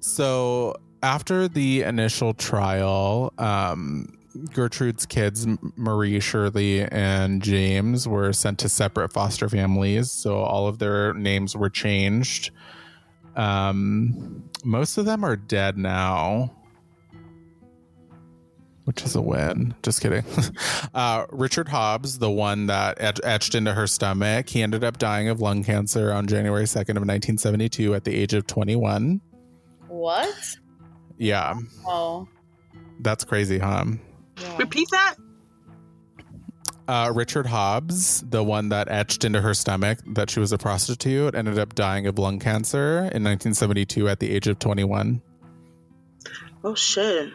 So after the initial trial, um, Gertrude's kids, Marie, Shirley, and James, were sent to separate foster families. So all of their names were changed. Um, most of them are dead now, which is a win. Just kidding. uh, Richard Hobbs, the one that et- etched into her stomach, he ended up dying of lung cancer on January 2nd of 1972 at the age of 21. What? Yeah, Oh, that's crazy, huh? Yeah. Repeat that? Uh, Richard Hobbs, the one that etched into her stomach that she was a prostitute, ended up dying of lung cancer in 1972 at the age of 21. Oh shit.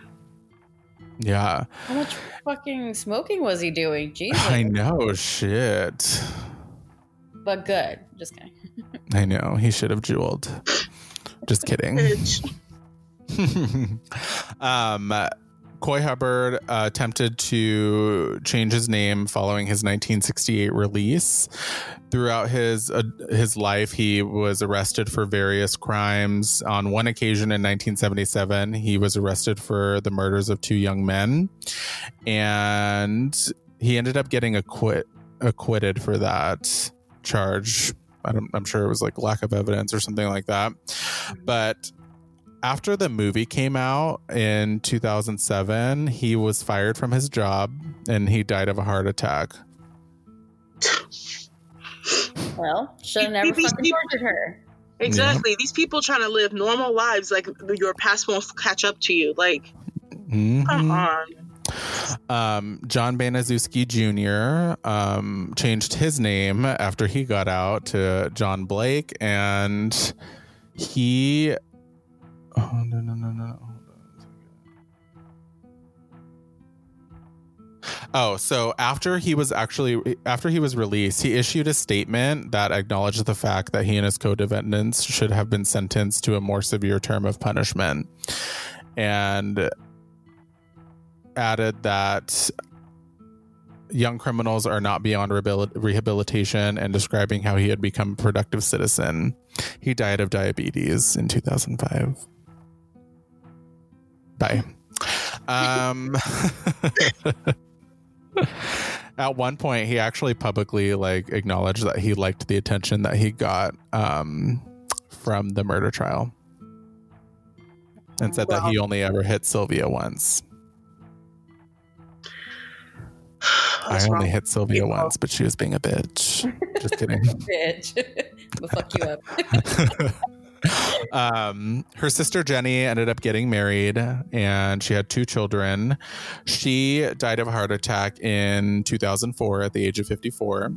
Yeah, How much fucking smoking was he doing? Jesus. I know. Shit. But good. Just kidding. I know. He should have jeweled. Just kidding. Bitch. um, Coy Hubbard uh, attempted to change his name following his 1968 release. Throughout his uh, his life, he was arrested for various crimes. On one occasion in 1977, he was arrested for the murders of two young men, and he ended up getting acquit acquitted for that charge. I I'm sure it was like lack of evidence or something like that. But after the movie came out in 2007, he was fired from his job and he died of a heart attack. Well, should have never These fucking people- tortured her. Exactly. These people trying to live normal lives, like your past won't catch up to you. Like, Mhm. come on. Um, John Baniszewski Jr. Um, changed his name after he got out to John Blake, and he. Oh no no no no! Oh, so after he was actually after he was released, he issued a statement that acknowledged the fact that he and his co-defendants should have been sentenced to a more severe term of punishment, and added that young criminals are not beyond rehabilitation, and describing how he had become a productive citizen. He died of diabetes in 2005. Bye. Um, at one point, he actually publicly like acknowledged that he liked the attention that he got um, from the murder trial, and said that he only ever hit Sylvia once. I only wrong? hit Sylvia people? once, but she was being a bitch. Just kidding. Bitch. we'll fuck you up. Um, her sister Jenny ended up getting married and she had two children. She died of a heart attack in 2004 at the age of 54.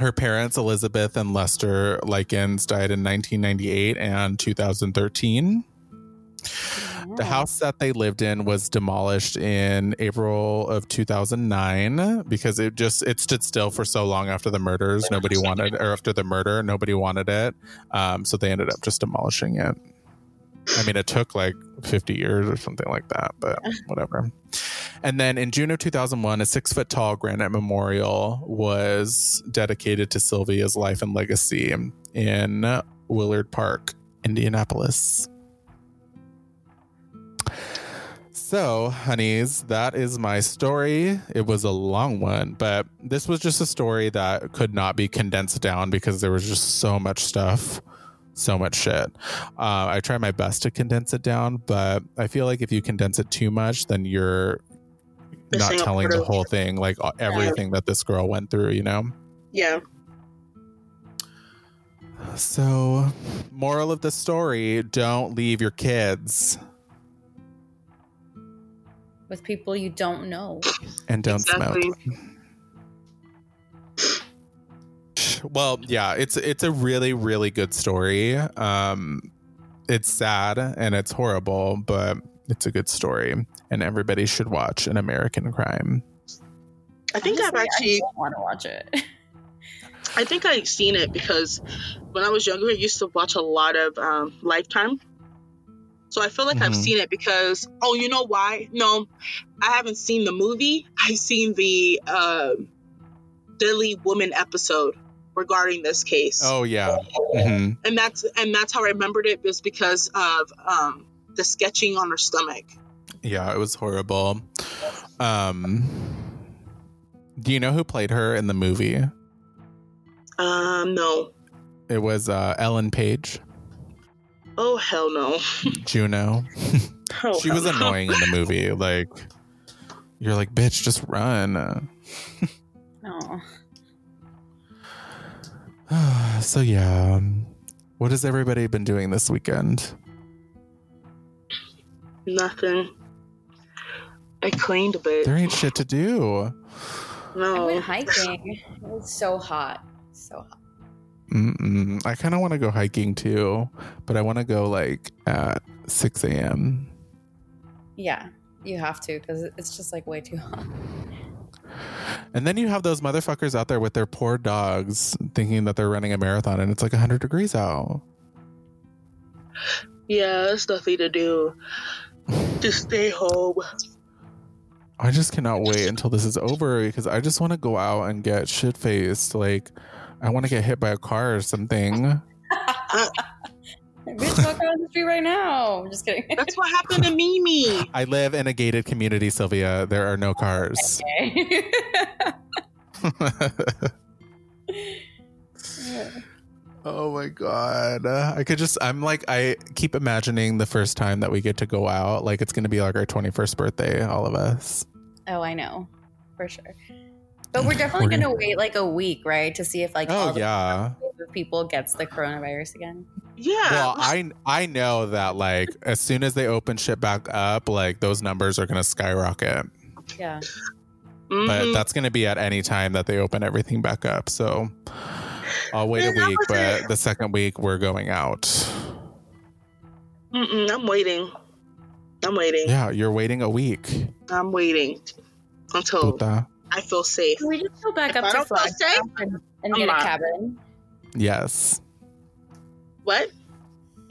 Her parents, Elizabeth and Lester Likens, died in 1998 and 2013. The house that they lived in was demolished in April of 2009 because it just it stood still for so long after the murders. Nobody wanted or after the murder, nobody wanted it. Um, so they ended up just demolishing it. I mean, it took like 50 years or something like that, but whatever. And then in June of 2001, a six foot tall granite memorial was dedicated to Sylvia's life and legacy in Willard Park, Indianapolis. So, honeys, that is my story. It was a long one, but this was just a story that could not be condensed down because there was just so much stuff, so much shit. Uh, I try my best to condense it down, but I feel like if you condense it too much, then you're not telling the whole thing, like everything that this girl went through, you know? Yeah. So, moral of the story don't leave your kids With people you don't know. and don't Exactly. smoke. Well, yeah, it's it's a really really good story. Um it's sad and it's horrible, but it's a good story and everybody should watch An American Crime. I think I've actually, want to watch it. I think I've seen it because when I was younger, I used to watch a lot of um, Lifetime. So I feel like I've Mhm. seen it because, oh, you know why? No, I haven't seen the movie. I've seen the uh, Deadly Women episode regarding this case. Oh yeah. hmm and that's and that's how I remembered it was because of um, the sketching on her stomach. Yeah, it was horrible. Um Do you know who played her in the movie? Um, no. It was uh Ellen Page, Oh hell no. Juno. Oh, she hell was no. annoying in the movie. Like you're like, bitch, just run. No. so yeah. um, What has everybody been doing this weekend? Nothing. I cleaned a bit. There ain't shit to do. I No. went hiking. It was so hot. So hot. Mm-mm. I kind of want to go hiking too, but I want to go like at 6 a.m. Yeah, you have to because it's just like way too hot. And then you have those motherfuckers out there with their poor dogs thinking that they're running a marathon and it's like 100 degrees out. Yeah, there's nothing to do. Just stay home. I just cannot wait until this is over because I just want to go out and get shit faced. Like, I want to get hit by a car or something. Bitch, walk out on the street right now. I'm just kidding. That's what happened to Mimi. I live in a gated community, Sylvia. There are no cars. Okay. oh my God. I could just, I'm like, I keep imagining the first time that we get to go out. Like, it's going to be like our 21st birthday, all of us. oh, I know, for sure. But we're definitely gonna wait like a week, right, to see if like all Oh, the yeah. group people gets the coronavirus again. Yeah. Well, I I know that like as soon as they open shit back up, like those numbers are gonna skyrocket. Yeah. But Mhm. that's gonna be at any time that they open everything back up. So I'll wait a Man, that week, but it. the second week we're going out. Mm-mm, I'm waiting. I'm waiting. Yeah, you're waiting a week. I'm waiting. until Puta. I feel safe. Can we just go back If up I to don't feel Flagstaff safe, and, and I'm get a cabin? Yes. What?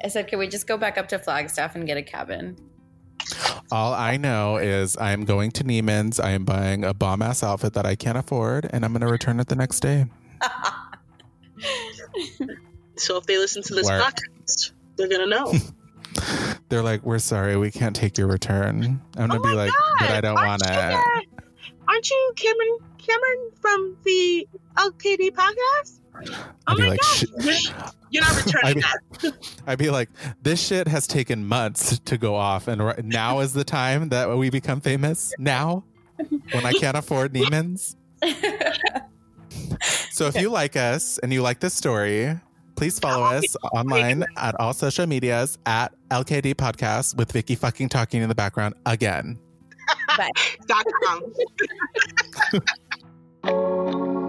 I said, can we just go back up to Flagstaff and get a cabin? All I know is I'm going to Neiman's. I am buying a bomb ass outfit that I can't afford, and I'm going to return it the next day. So if they listen to this Work. podcast, they're gonna know. They're like, "We're sorry, we can't take your return." I'm gonna Oh be my like, "But I don't want you it." That- Aren't you Cameron? Cameron from the LKD podcast? Oh I'd be my like, god, you're, you're not returning I'd be- that. I'd be like, "This shit has taken months to go off, and right now is the time that we become famous. Now, when I can't afford Neiman's." So if you like us and you like this story, please follow us online at all social medias at LKD Podcast with Vicky fucking talking in the background again but. Dot com.